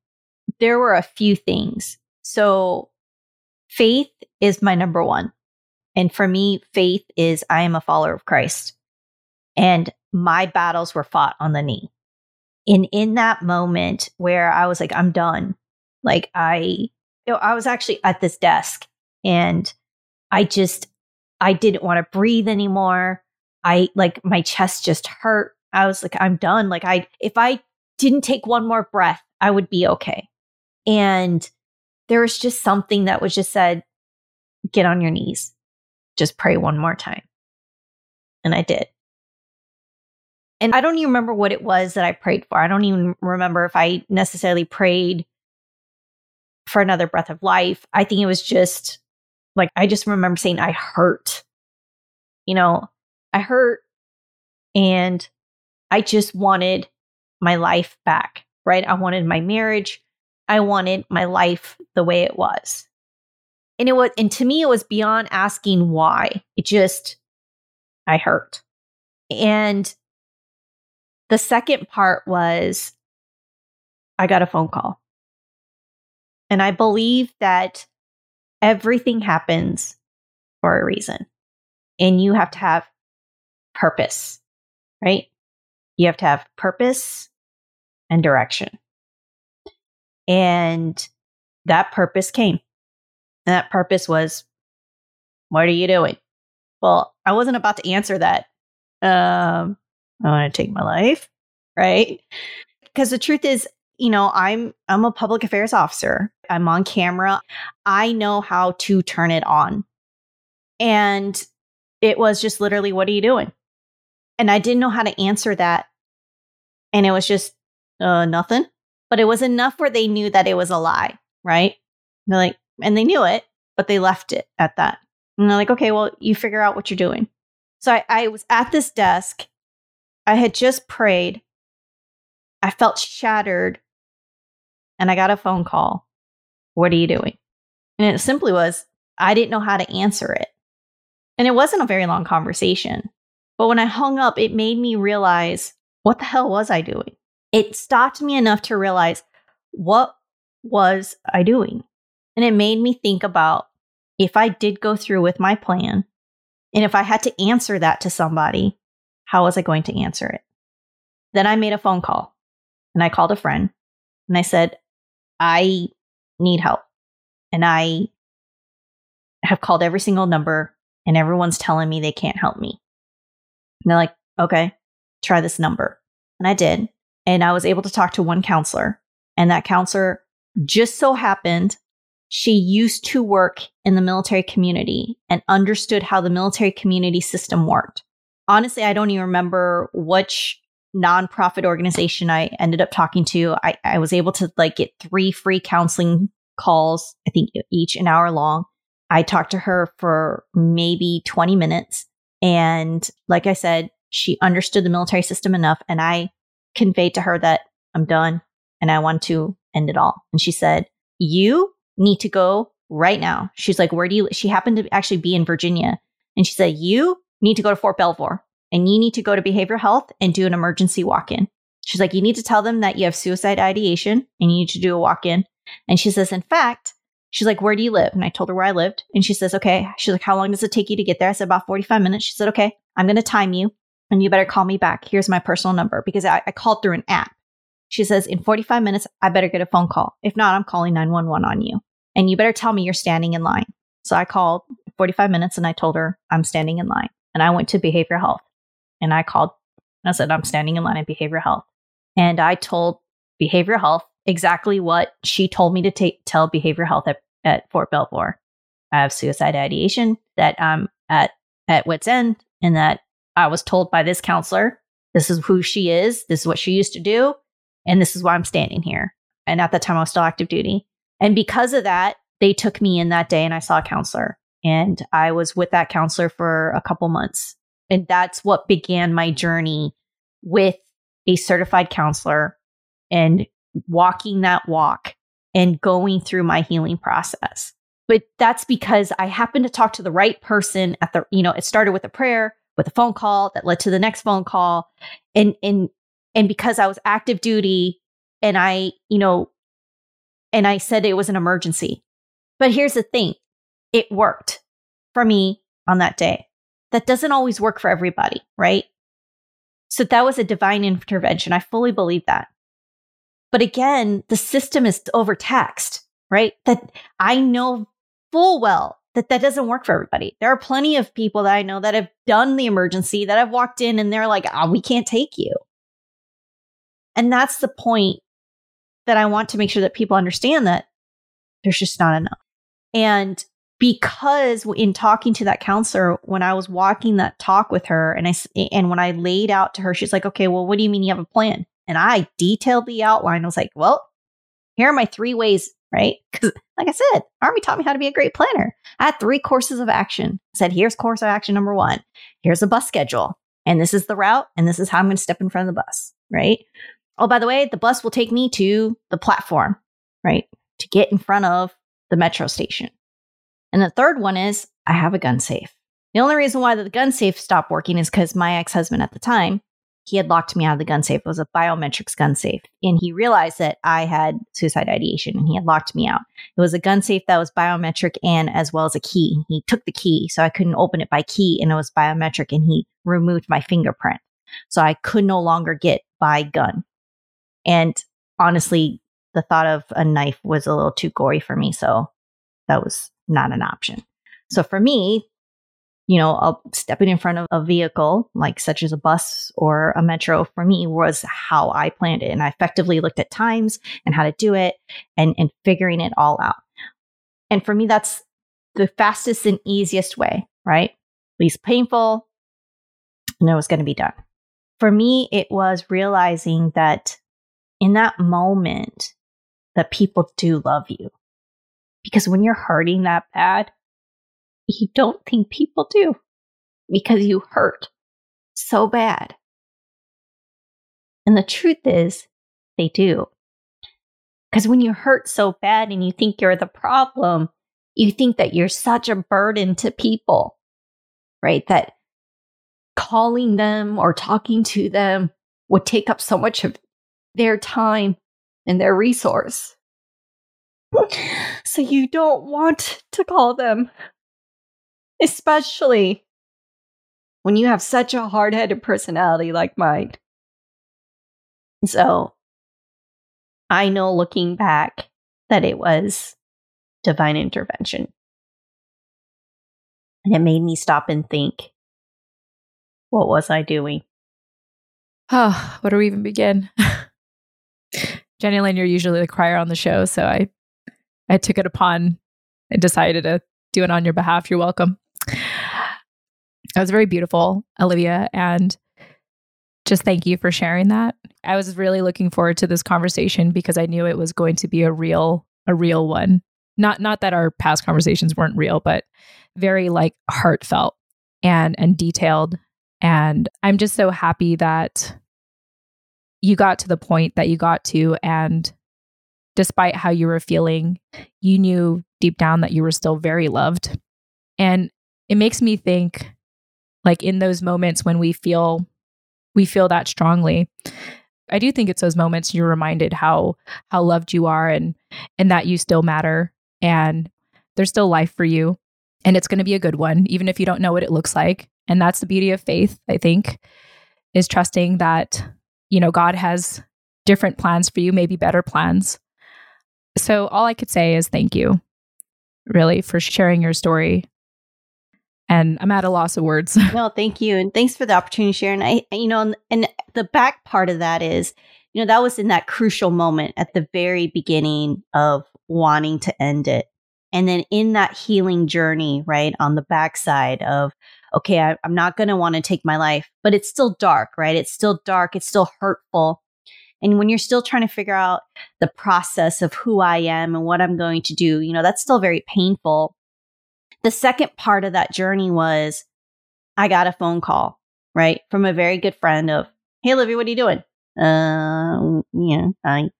there were a few things. So faith is my number one. And for me, faith is I am a follower of Christ. and my battles were fought on the knee. And in that moment where I was like, I'm done, like I, you know, I was actually at this desk and I just, I didn't want to breathe anymore. I like my chest just hurt. I was like, I'm done. Like I, if I didn't take one more breath, I would be okay. And there was just something that was just said, get on your knees, just pray one more time. And I did. And I don't even remember what it was that I prayed for. I don't even remember if I necessarily prayed for another breath of life. I think it was just like, I just remember saying, I hurt. You know, I hurt and I just wanted my life back, right? I wanted my marriage. I wanted my life the way it was. And it was, and to me, it was beyond asking why. It just, I hurt. And the second part was I got a phone call. And I believe that everything happens for a reason. And you have to have purpose, right? You have to have purpose and direction. And that purpose came. And that purpose was, what are you doing? Well, I wasn't about to answer that. Um, I want to take my life, right? Because the truth is, you know, I'm I'm a public affairs officer. I'm on camera. I know how to turn it on. And it was just literally, what are you doing? And I didn't know how to answer that. And it was just uh nothing. But it was enough where they knew that it was a lie, right? And they're like, and they knew it, but they left it at that. And they're like, okay, well, you figure out what you're doing. So I, I was at this desk I had just prayed. I felt shattered. And I got a phone call. What are you doing? And it simply was, I didn't know how to answer it. And it wasn't a very long conversation. But when I hung up, it made me realize what the hell was I doing? It stopped me enough to realize what was I doing? And it made me think about if I did go through with my plan and if I had to answer that to somebody, how was I going to answer it? Then I made a phone call and I called a friend and I said, I need help. And I have called every single number and everyone's telling me they can't help me. And they're like, okay, try this number. And I did. And I was able to talk to one counselor. And that counselor just so happened she used to work in the military community and understood how the military community system worked honestly, I don't even remember which nonprofit organization I ended up talking to. I, I was able to like get three free counseling calls, I think each an hour long. I talked to her for maybe 20 minutes. And like I said, she understood the military system enough. And I conveyed to her that I'm done and I want to end it all. And she said, You need to go right now. She's like, Where do you? She happened to actually be in Virginia. And she said, You need to go to Fort Belvoir and you need to go to behavioral health and do an emergency walk in. She's like, you need to tell them that you have suicide ideation and you need to do a walk in. And she says, in fact, she's like, where do you live? And I told her where I lived. And she says, okay. She's like, how long does it take you to get there? I said, about 45 minutes. She said, okay, I'm going to time you and you better call me back. Here's my personal number because I, I called through an app. She says, in 45 minutes, I better get a phone call. If not, I'm calling 911 on you. And you better tell me you're standing in line. So I called 45 minutes and I told her I'm standing in line. And I went to behavioral health and I called I said, I'm standing in line at behavioral health. And I told behavioral health exactly what she told me to t- tell behavioral health at, at Fort Belvoir. I have suicide ideation, that I'm at, at wit's end, and that I was told by this counselor, this is who she is, this is what she used to do, and this is why I'm standing here. And at that time, I was still active duty. And because of that, they took me in that day and I saw a counselor. And I was with that counselor for a couple months. And that's what began my journey with a certified counselor and walking that walk and going through my healing process. But that's because I happened to talk to the right person at the, you know, it started with a prayer, with a phone call that led to the next phone call. And and and because I was active duty and I, you know, and I said it was an emergency. But here's the thing it worked for me on that day. That doesn't always work for everybody, right? So that was a divine intervention. I fully believe that. But again, the system is overtaxed, right? That I know full well that that doesn't work for everybody. There are plenty of people that I know that have done the emergency that have walked in and they're like, oh, we can't take you. And that's the point that I want to make sure that people understand that there's just not enough. And because in talking to that counselor, when I was walking that talk with her and I, and when I laid out to her, she's like, okay, well, what do you mean you have a plan? And I detailed the outline. I was like, well, here are my three ways, right? Because, like I said, Army taught me how to be a great planner. I had three courses of action. I said, here's course of action number one. Here's a bus schedule. And this is the route. And this is how I'm going to step in front of the bus, right? Oh, by the way, the bus will take me to the platform, right? To get in front of the metro station. And the third one is I have a gun safe. The only reason why the gun safe stopped working is because my ex husband at the time he had locked me out of the gun safe. It was a biometrics gun safe. And he realized that I had suicide ideation and he had locked me out. It was a gun safe that was biometric and as well as a key. He took the key, so I couldn't open it by key and it was biometric and he removed my fingerprint. So I could no longer get by gun. And honestly, the thought of a knife was a little too gory for me. So that was not an option. So for me, you know, stepping in front of a vehicle, like such as a bus or a metro, for me was how I planned it. And I effectively looked at times and how to do it and, and figuring it all out. And for me, that's the fastest and easiest way, right? Least painful, and it was going to be done. For me, it was realizing that in that moment, that people do love you. Because when you're hurting that bad, you don't think people do because you hurt so bad. And the truth is, they do. Because when you hurt so bad and you think you're the problem, you think that you're such a burden to people, right? That calling them or talking to them would take up so much of their time and their resource. So you don't want to call them especially when you have such a hard headed personality like mine. So I know looking back that it was divine intervention. And it made me stop and think what was I doing? Oh, where do we even begin? Jenny Lane, you're usually the crier on the show, so I I took it upon and decided to do it on your behalf. You're welcome. That was very beautiful, Olivia. And just thank you for sharing that. I was really looking forward to this conversation because I knew it was going to be a real, a real one. Not not that our past conversations weren't real, but very like heartfelt and and detailed. And I'm just so happy that you got to the point that you got to and despite how you were feeling, you knew deep down that you were still very loved. And it makes me think like in those moments when we feel we feel that strongly i do think it's those moments you're reminded how how loved you are and and that you still matter and there's still life for you and it's going to be a good one even if you don't know what it looks like and that's the beauty of faith i think is trusting that you know god has different plans for you maybe better plans so all i could say is thank you really for sharing your story and I'm at a loss of words. well, thank you. And thanks for the opportunity to share. And I, you know, and, and the back part of that is, you know, that was in that crucial moment at the very beginning of wanting to end it. And then in that healing journey, right, on the backside of, okay, I, I'm not going to want to take my life, but it's still dark, right? It's still dark. It's still hurtful. And when you're still trying to figure out the process of who I am and what I'm going to do, you know, that's still very painful. The second part of that journey was I got a phone call, right, from a very good friend of, Hey, Olivia, what are you doing? Uh, yeah, I,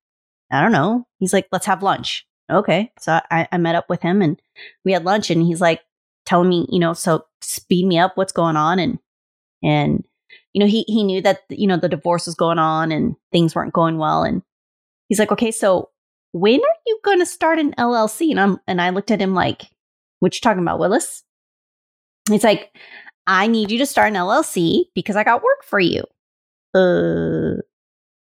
I don't know. He's like, let's have lunch. Okay. So I, I met up with him and we had lunch and he's like telling me, you know, so speed me up what's going on. And, and, you know, he, he knew that, you know, the divorce was going on and things weren't going well. And he's like, okay, so when are you going to start an LLC? And I'm, and I looked at him like, what you talking about, Willis? It's like, I need you to start an LLC because I got work for you. uh,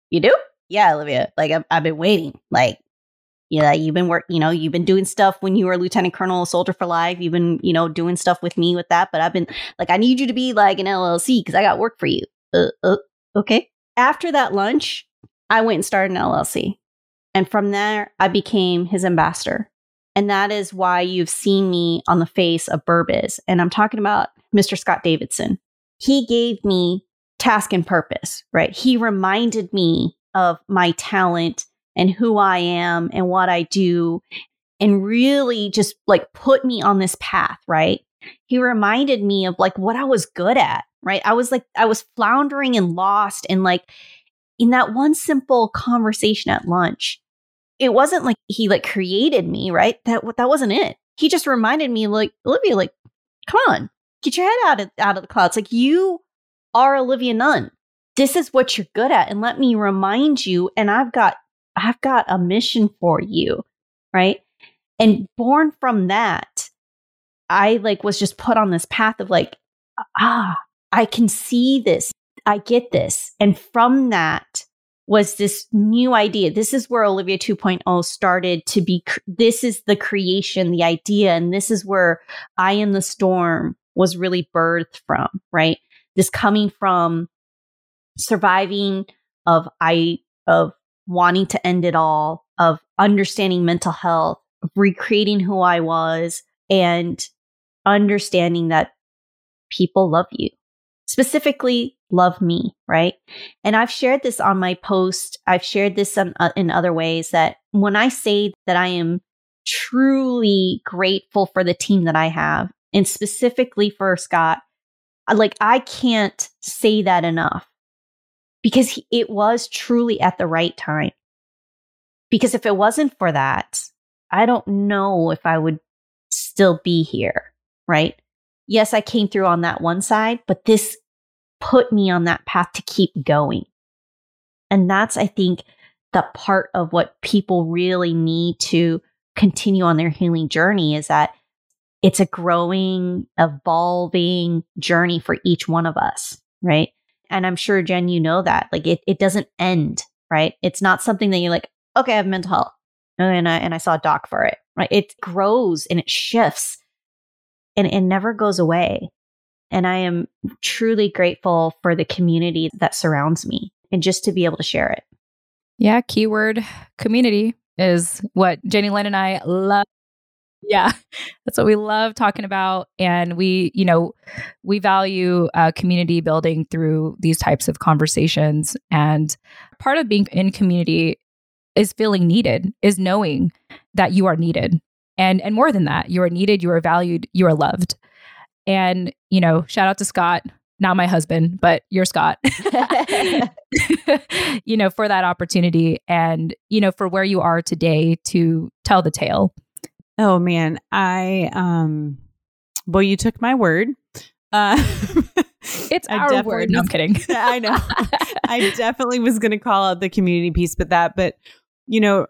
you do? Yeah, Olivia. Like, I've, I've been waiting. Like, yeah, you've been work, you know, you've been doing stuff when you were Lieutenant Colonel, Soldier for Life. You've been, you know, doing stuff with me with that. But I've been like, I need you to be like an LLC because I got work for you. Uh, uh, okay. After that lunch, I went and started an LLC. And from there, I became his ambassador. And that is why you've seen me on the face of Burbiz. And I'm talking about Mr. Scott Davidson. He gave me task and purpose, right? He reminded me of my talent and who I am and what I do and really just like put me on this path, right? He reminded me of like what I was good at, right? I was like, I was floundering and lost and like in that one simple conversation at lunch, it wasn't like he like created me, right? That that wasn't it. He just reminded me like Olivia, like, come on, get your head out of out of the clouds. Like you are Olivia Nunn. This is what you're good at, and let me remind you. And I've got I've got a mission for you, right? And born from that, I like was just put on this path of like, ah, I can see this. I get this. And from that was this new idea. This is where Olivia 2.0 started to be. This is the creation, the idea. And this is where I Am the Storm was really birthed from, right? This coming from surviving of I, of wanting to end it all, of understanding mental health, of recreating who I was, and understanding that people love you specifically love me, right? And I've shared this on my post. I've shared this on, uh, in other ways that when I say that I am truly grateful for the team that I have, and specifically for Scott, like I can't say that enough because he, it was truly at the right time. Because if it wasn't for that, I don't know if I would still be here, right? Yes, I came through on that one side, but this put me on that path to keep going. And that's, I think, the part of what people really need to continue on their healing journey is that it's a growing, evolving journey for each one of us, right? And I'm sure, Jen, you know that. Like it, it doesn't end, right? It's not something that you're like, okay, I have mental health. And I, and I saw a doc for it, right? It grows and it shifts and it never goes away. And I am truly grateful for the community that surrounds me and just to be able to share it. Yeah, keyword community is what Jenny Lynn and I love. Yeah, that's what we love talking about. And we, you know, we value uh, community building through these types of conversations. And part of being in community is feeling needed, is knowing that you are needed. And, and more than that, you are needed, you are valued, you are loved. And, you know, shout out to Scott, not my husband, but you're Scott, you know, for that opportunity and, you know, for where you are today to tell the tale. Oh man, I, um, well, you took my word. Uh, it's I our word. No, I'm kidding. I know. I definitely was going to call out the community piece, but that, but, you know,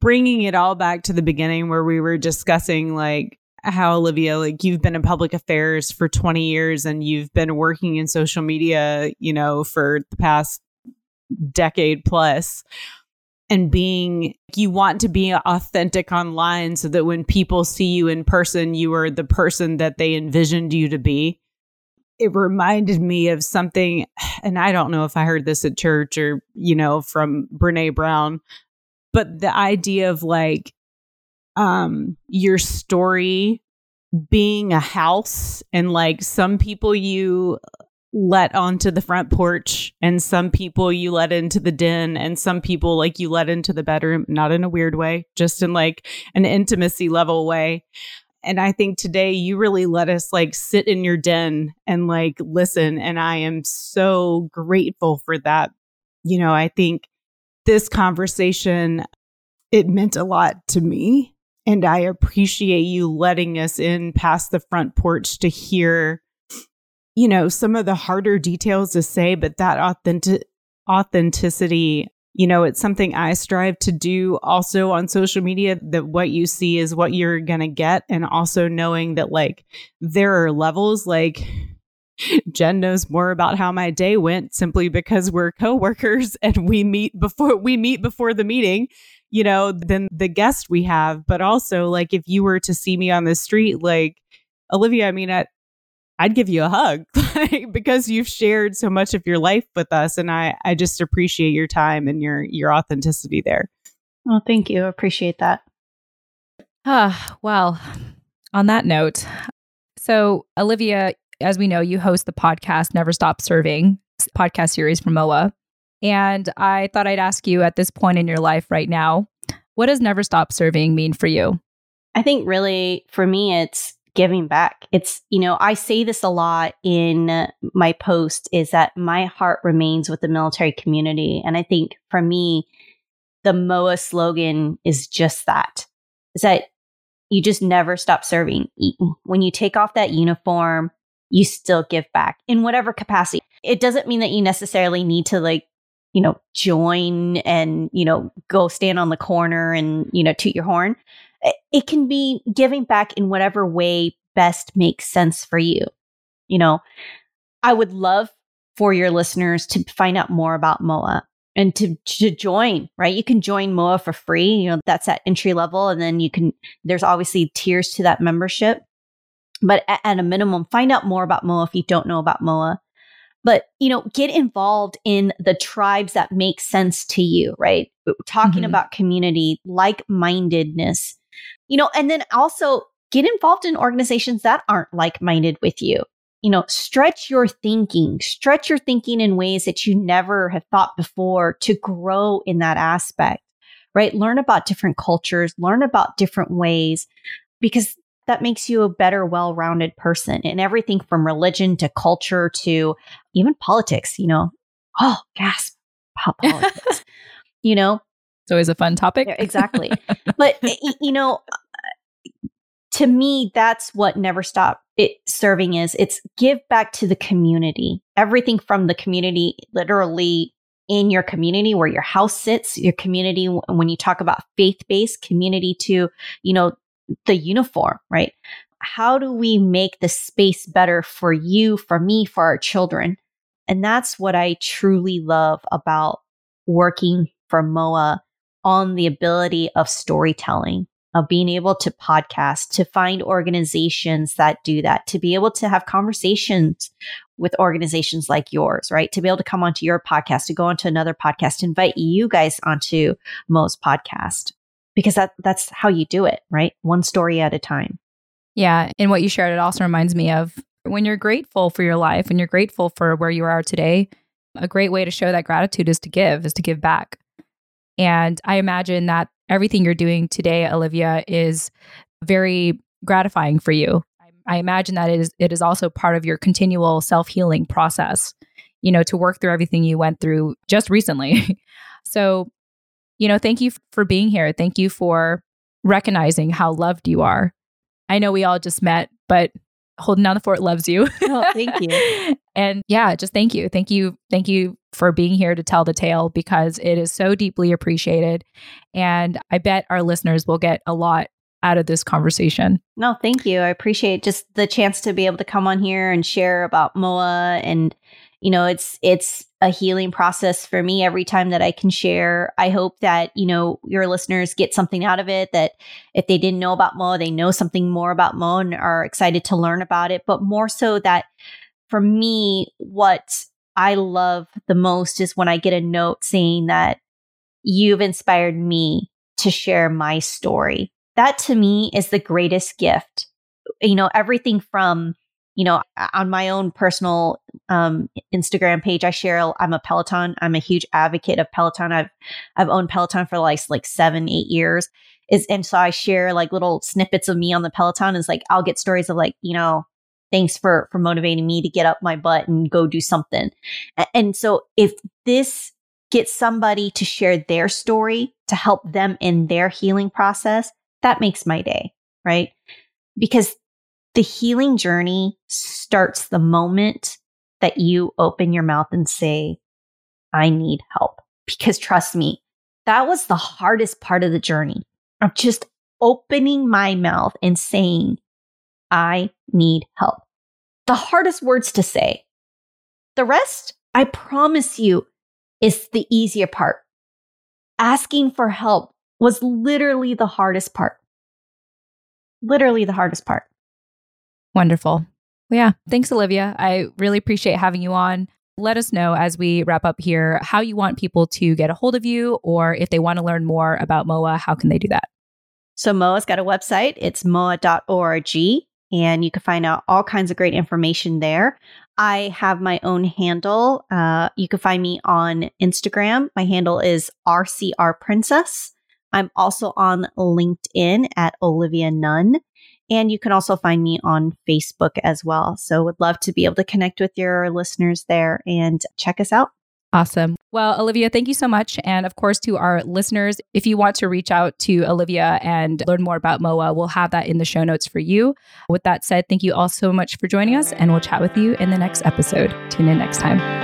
bringing it all back to the beginning where we were discussing like how Olivia, like you've been in public affairs for 20 years and you've been working in social media, you know, for the past decade plus and being you want to be authentic online so that when people see you in person you are the person that they envisioned you to be. It reminded me of something and i don't know if i heard this at church or you know from brene brown but the idea of like um your story being a house and like some people you let onto the front porch and some people you let into the den and some people like you let into the bedroom not in a weird way just in like an intimacy level way and i think today you really let us like sit in your den and like listen and i am so grateful for that you know i think this conversation it meant a lot to me. And I appreciate you letting us in past the front porch to hear, you know, some of the harder details to say, but that authentic authenticity, you know, it's something I strive to do also on social media that what you see is what you're going to get. And also knowing that like there are levels like Jen knows more about how my day went simply because we're coworkers and we meet before we meet before the meeting, you know, than the guest we have. But also, like, if you were to see me on the street, like Olivia, I mean, I, I'd give you a hug like, because you've shared so much of your life with us, and I I just appreciate your time and your your authenticity there. Well, thank you. Appreciate that. Ah, well, on that note, so Olivia, as we know, you host the podcast Never Stop Serving podcast series from MOA. And I thought I'd ask you at this point in your life right now, what does Never Stop Serving mean for you? I think really for me, it's giving back. It's, you know, I say this a lot in my post is that my heart remains with the military community. And I think for me, the MOA slogan is just that is that you just never stop serving. When you take off that uniform, you still give back in whatever capacity. It doesn't mean that you necessarily need to like, you know, join and, you know, go stand on the corner and, you know, toot your horn it can be giving back in whatever way best makes sense for you. You know, I would love for your listeners to find out more about MOA and to, to join, right? You can join MOA for free. You know, that's at entry level. And then you can, there's obviously tiers to that membership. But at, at a minimum, find out more about MOA if you don't know about MOA. But, you know, get involved in the tribes that make sense to you, right? Talking mm-hmm. about community, like mindedness, you know, and then also get involved in organizations that aren't like minded with you. You know, stretch your thinking, stretch your thinking in ways that you never have thought before to grow in that aspect, right? Learn about different cultures, learn about different ways, because that makes you a better, well rounded person in everything from religion to culture to even politics, you know. Oh, gasp, politics, you know? It's always a fun topic. exactly. but, you know, uh, to me, that's what Never Stop it serving is. It's give back to the community. Everything from the community, literally in your community where your house sits, your community, when you talk about faith based community to, you know, the uniform, right? How do we make the space better for you, for me, for our children? And that's what I truly love about working for MOA on the ability of storytelling of being able to podcast, to find organizations that do that, to be able to have conversations with organizations like yours, right? To be able to come onto your podcast, to go onto another podcast, invite you guys onto Mo's podcast, because that, that's how you do it, right? One story at a time. Yeah. And what you shared, it also reminds me of when you're grateful for your life and you're grateful for where you are today, a great way to show that gratitude is to give, is to give back. And I imagine that everything you're doing today, Olivia, is very gratifying for you. I imagine that it is it is also part of your continual self-healing process, you know, to work through everything you went through just recently. so, you know, thank you for being here. Thank you for recognizing how loved you are. I know we all just met, but holding down the fort loves you. oh, thank you. and yeah, just thank you. Thank you. Thank you for being here to tell the tale because it is so deeply appreciated. And I bet our listeners will get a lot out of this conversation. No, thank you. I appreciate just the chance to be able to come on here and share about MOA and you know, it's it's a healing process for me every time that I can share. I hope that, you know, your listeners get something out of it that if they didn't know about MOA, they know something more about MOA and are excited to learn about it, but more so that for me, what I love the most is when I get a note saying that you've inspired me to share my story. That to me is the greatest gift. You know, everything from you know, on my own personal um, Instagram page, I share I'm a Peloton. I'm a huge advocate of Peloton. I've I've owned Peloton for like like seven, eight years. Is and so I share like little snippets of me on the Peloton. Is like I'll get stories of like you know thanks for for motivating me to get up my butt and go do something. And so if this gets somebody to share their story to help them in their healing process, that makes my day, right? Because the healing journey starts the moment that you open your mouth and say, I need help. Because trust me, that was the hardest part of the journey of just opening my mouth and saying, I need help. the hardest words to say. The rest, I promise you, is the easier part. Asking for help was literally the hardest part. Literally the hardest part. Wonderful. Well, yeah. Thanks, Olivia. I really appreciate having you on. Let us know as we wrap up here how you want people to get a hold of you, or if they want to learn more about MOA, how can they do that? So, MOA's got a website. It's moa.org, and you can find out all kinds of great information there. I have my own handle. Uh, you can find me on Instagram. My handle is RCR Princess. I'm also on LinkedIn at Olivia Nunn. And you can also find me on Facebook as well. So would love to be able to connect with your listeners there and check us out. Awesome. Well, Olivia, thank you so much. And of course, to our listeners, if you want to reach out to Olivia and learn more about MOA, we'll have that in the show notes for you. With that said, thank you all so much for joining us, and we'll chat with you in the next episode. Tune in next time.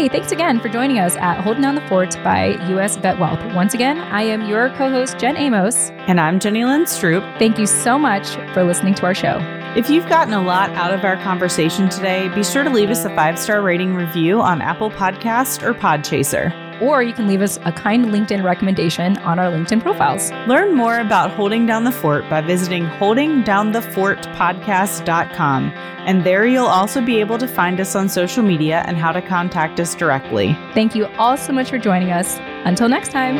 Hey, thanks again for joining us at Holding Down the Fort by US Vet Wealth. Once again, I am your co host, Jen Amos. And I'm Jenny Lynn Stroop. Thank you so much for listening to our show. If you've gotten a lot out of our conversation today, be sure to leave us a five star rating review on Apple Podcast or Podchaser. Or you can leave us a kind LinkedIn recommendation on our LinkedIn profiles. Learn more about Holding Down the Fort by visiting holdingdownthefortpodcast.com. And there you'll also be able to find us on social media and how to contact us directly. Thank you all so much for joining us. Until next time.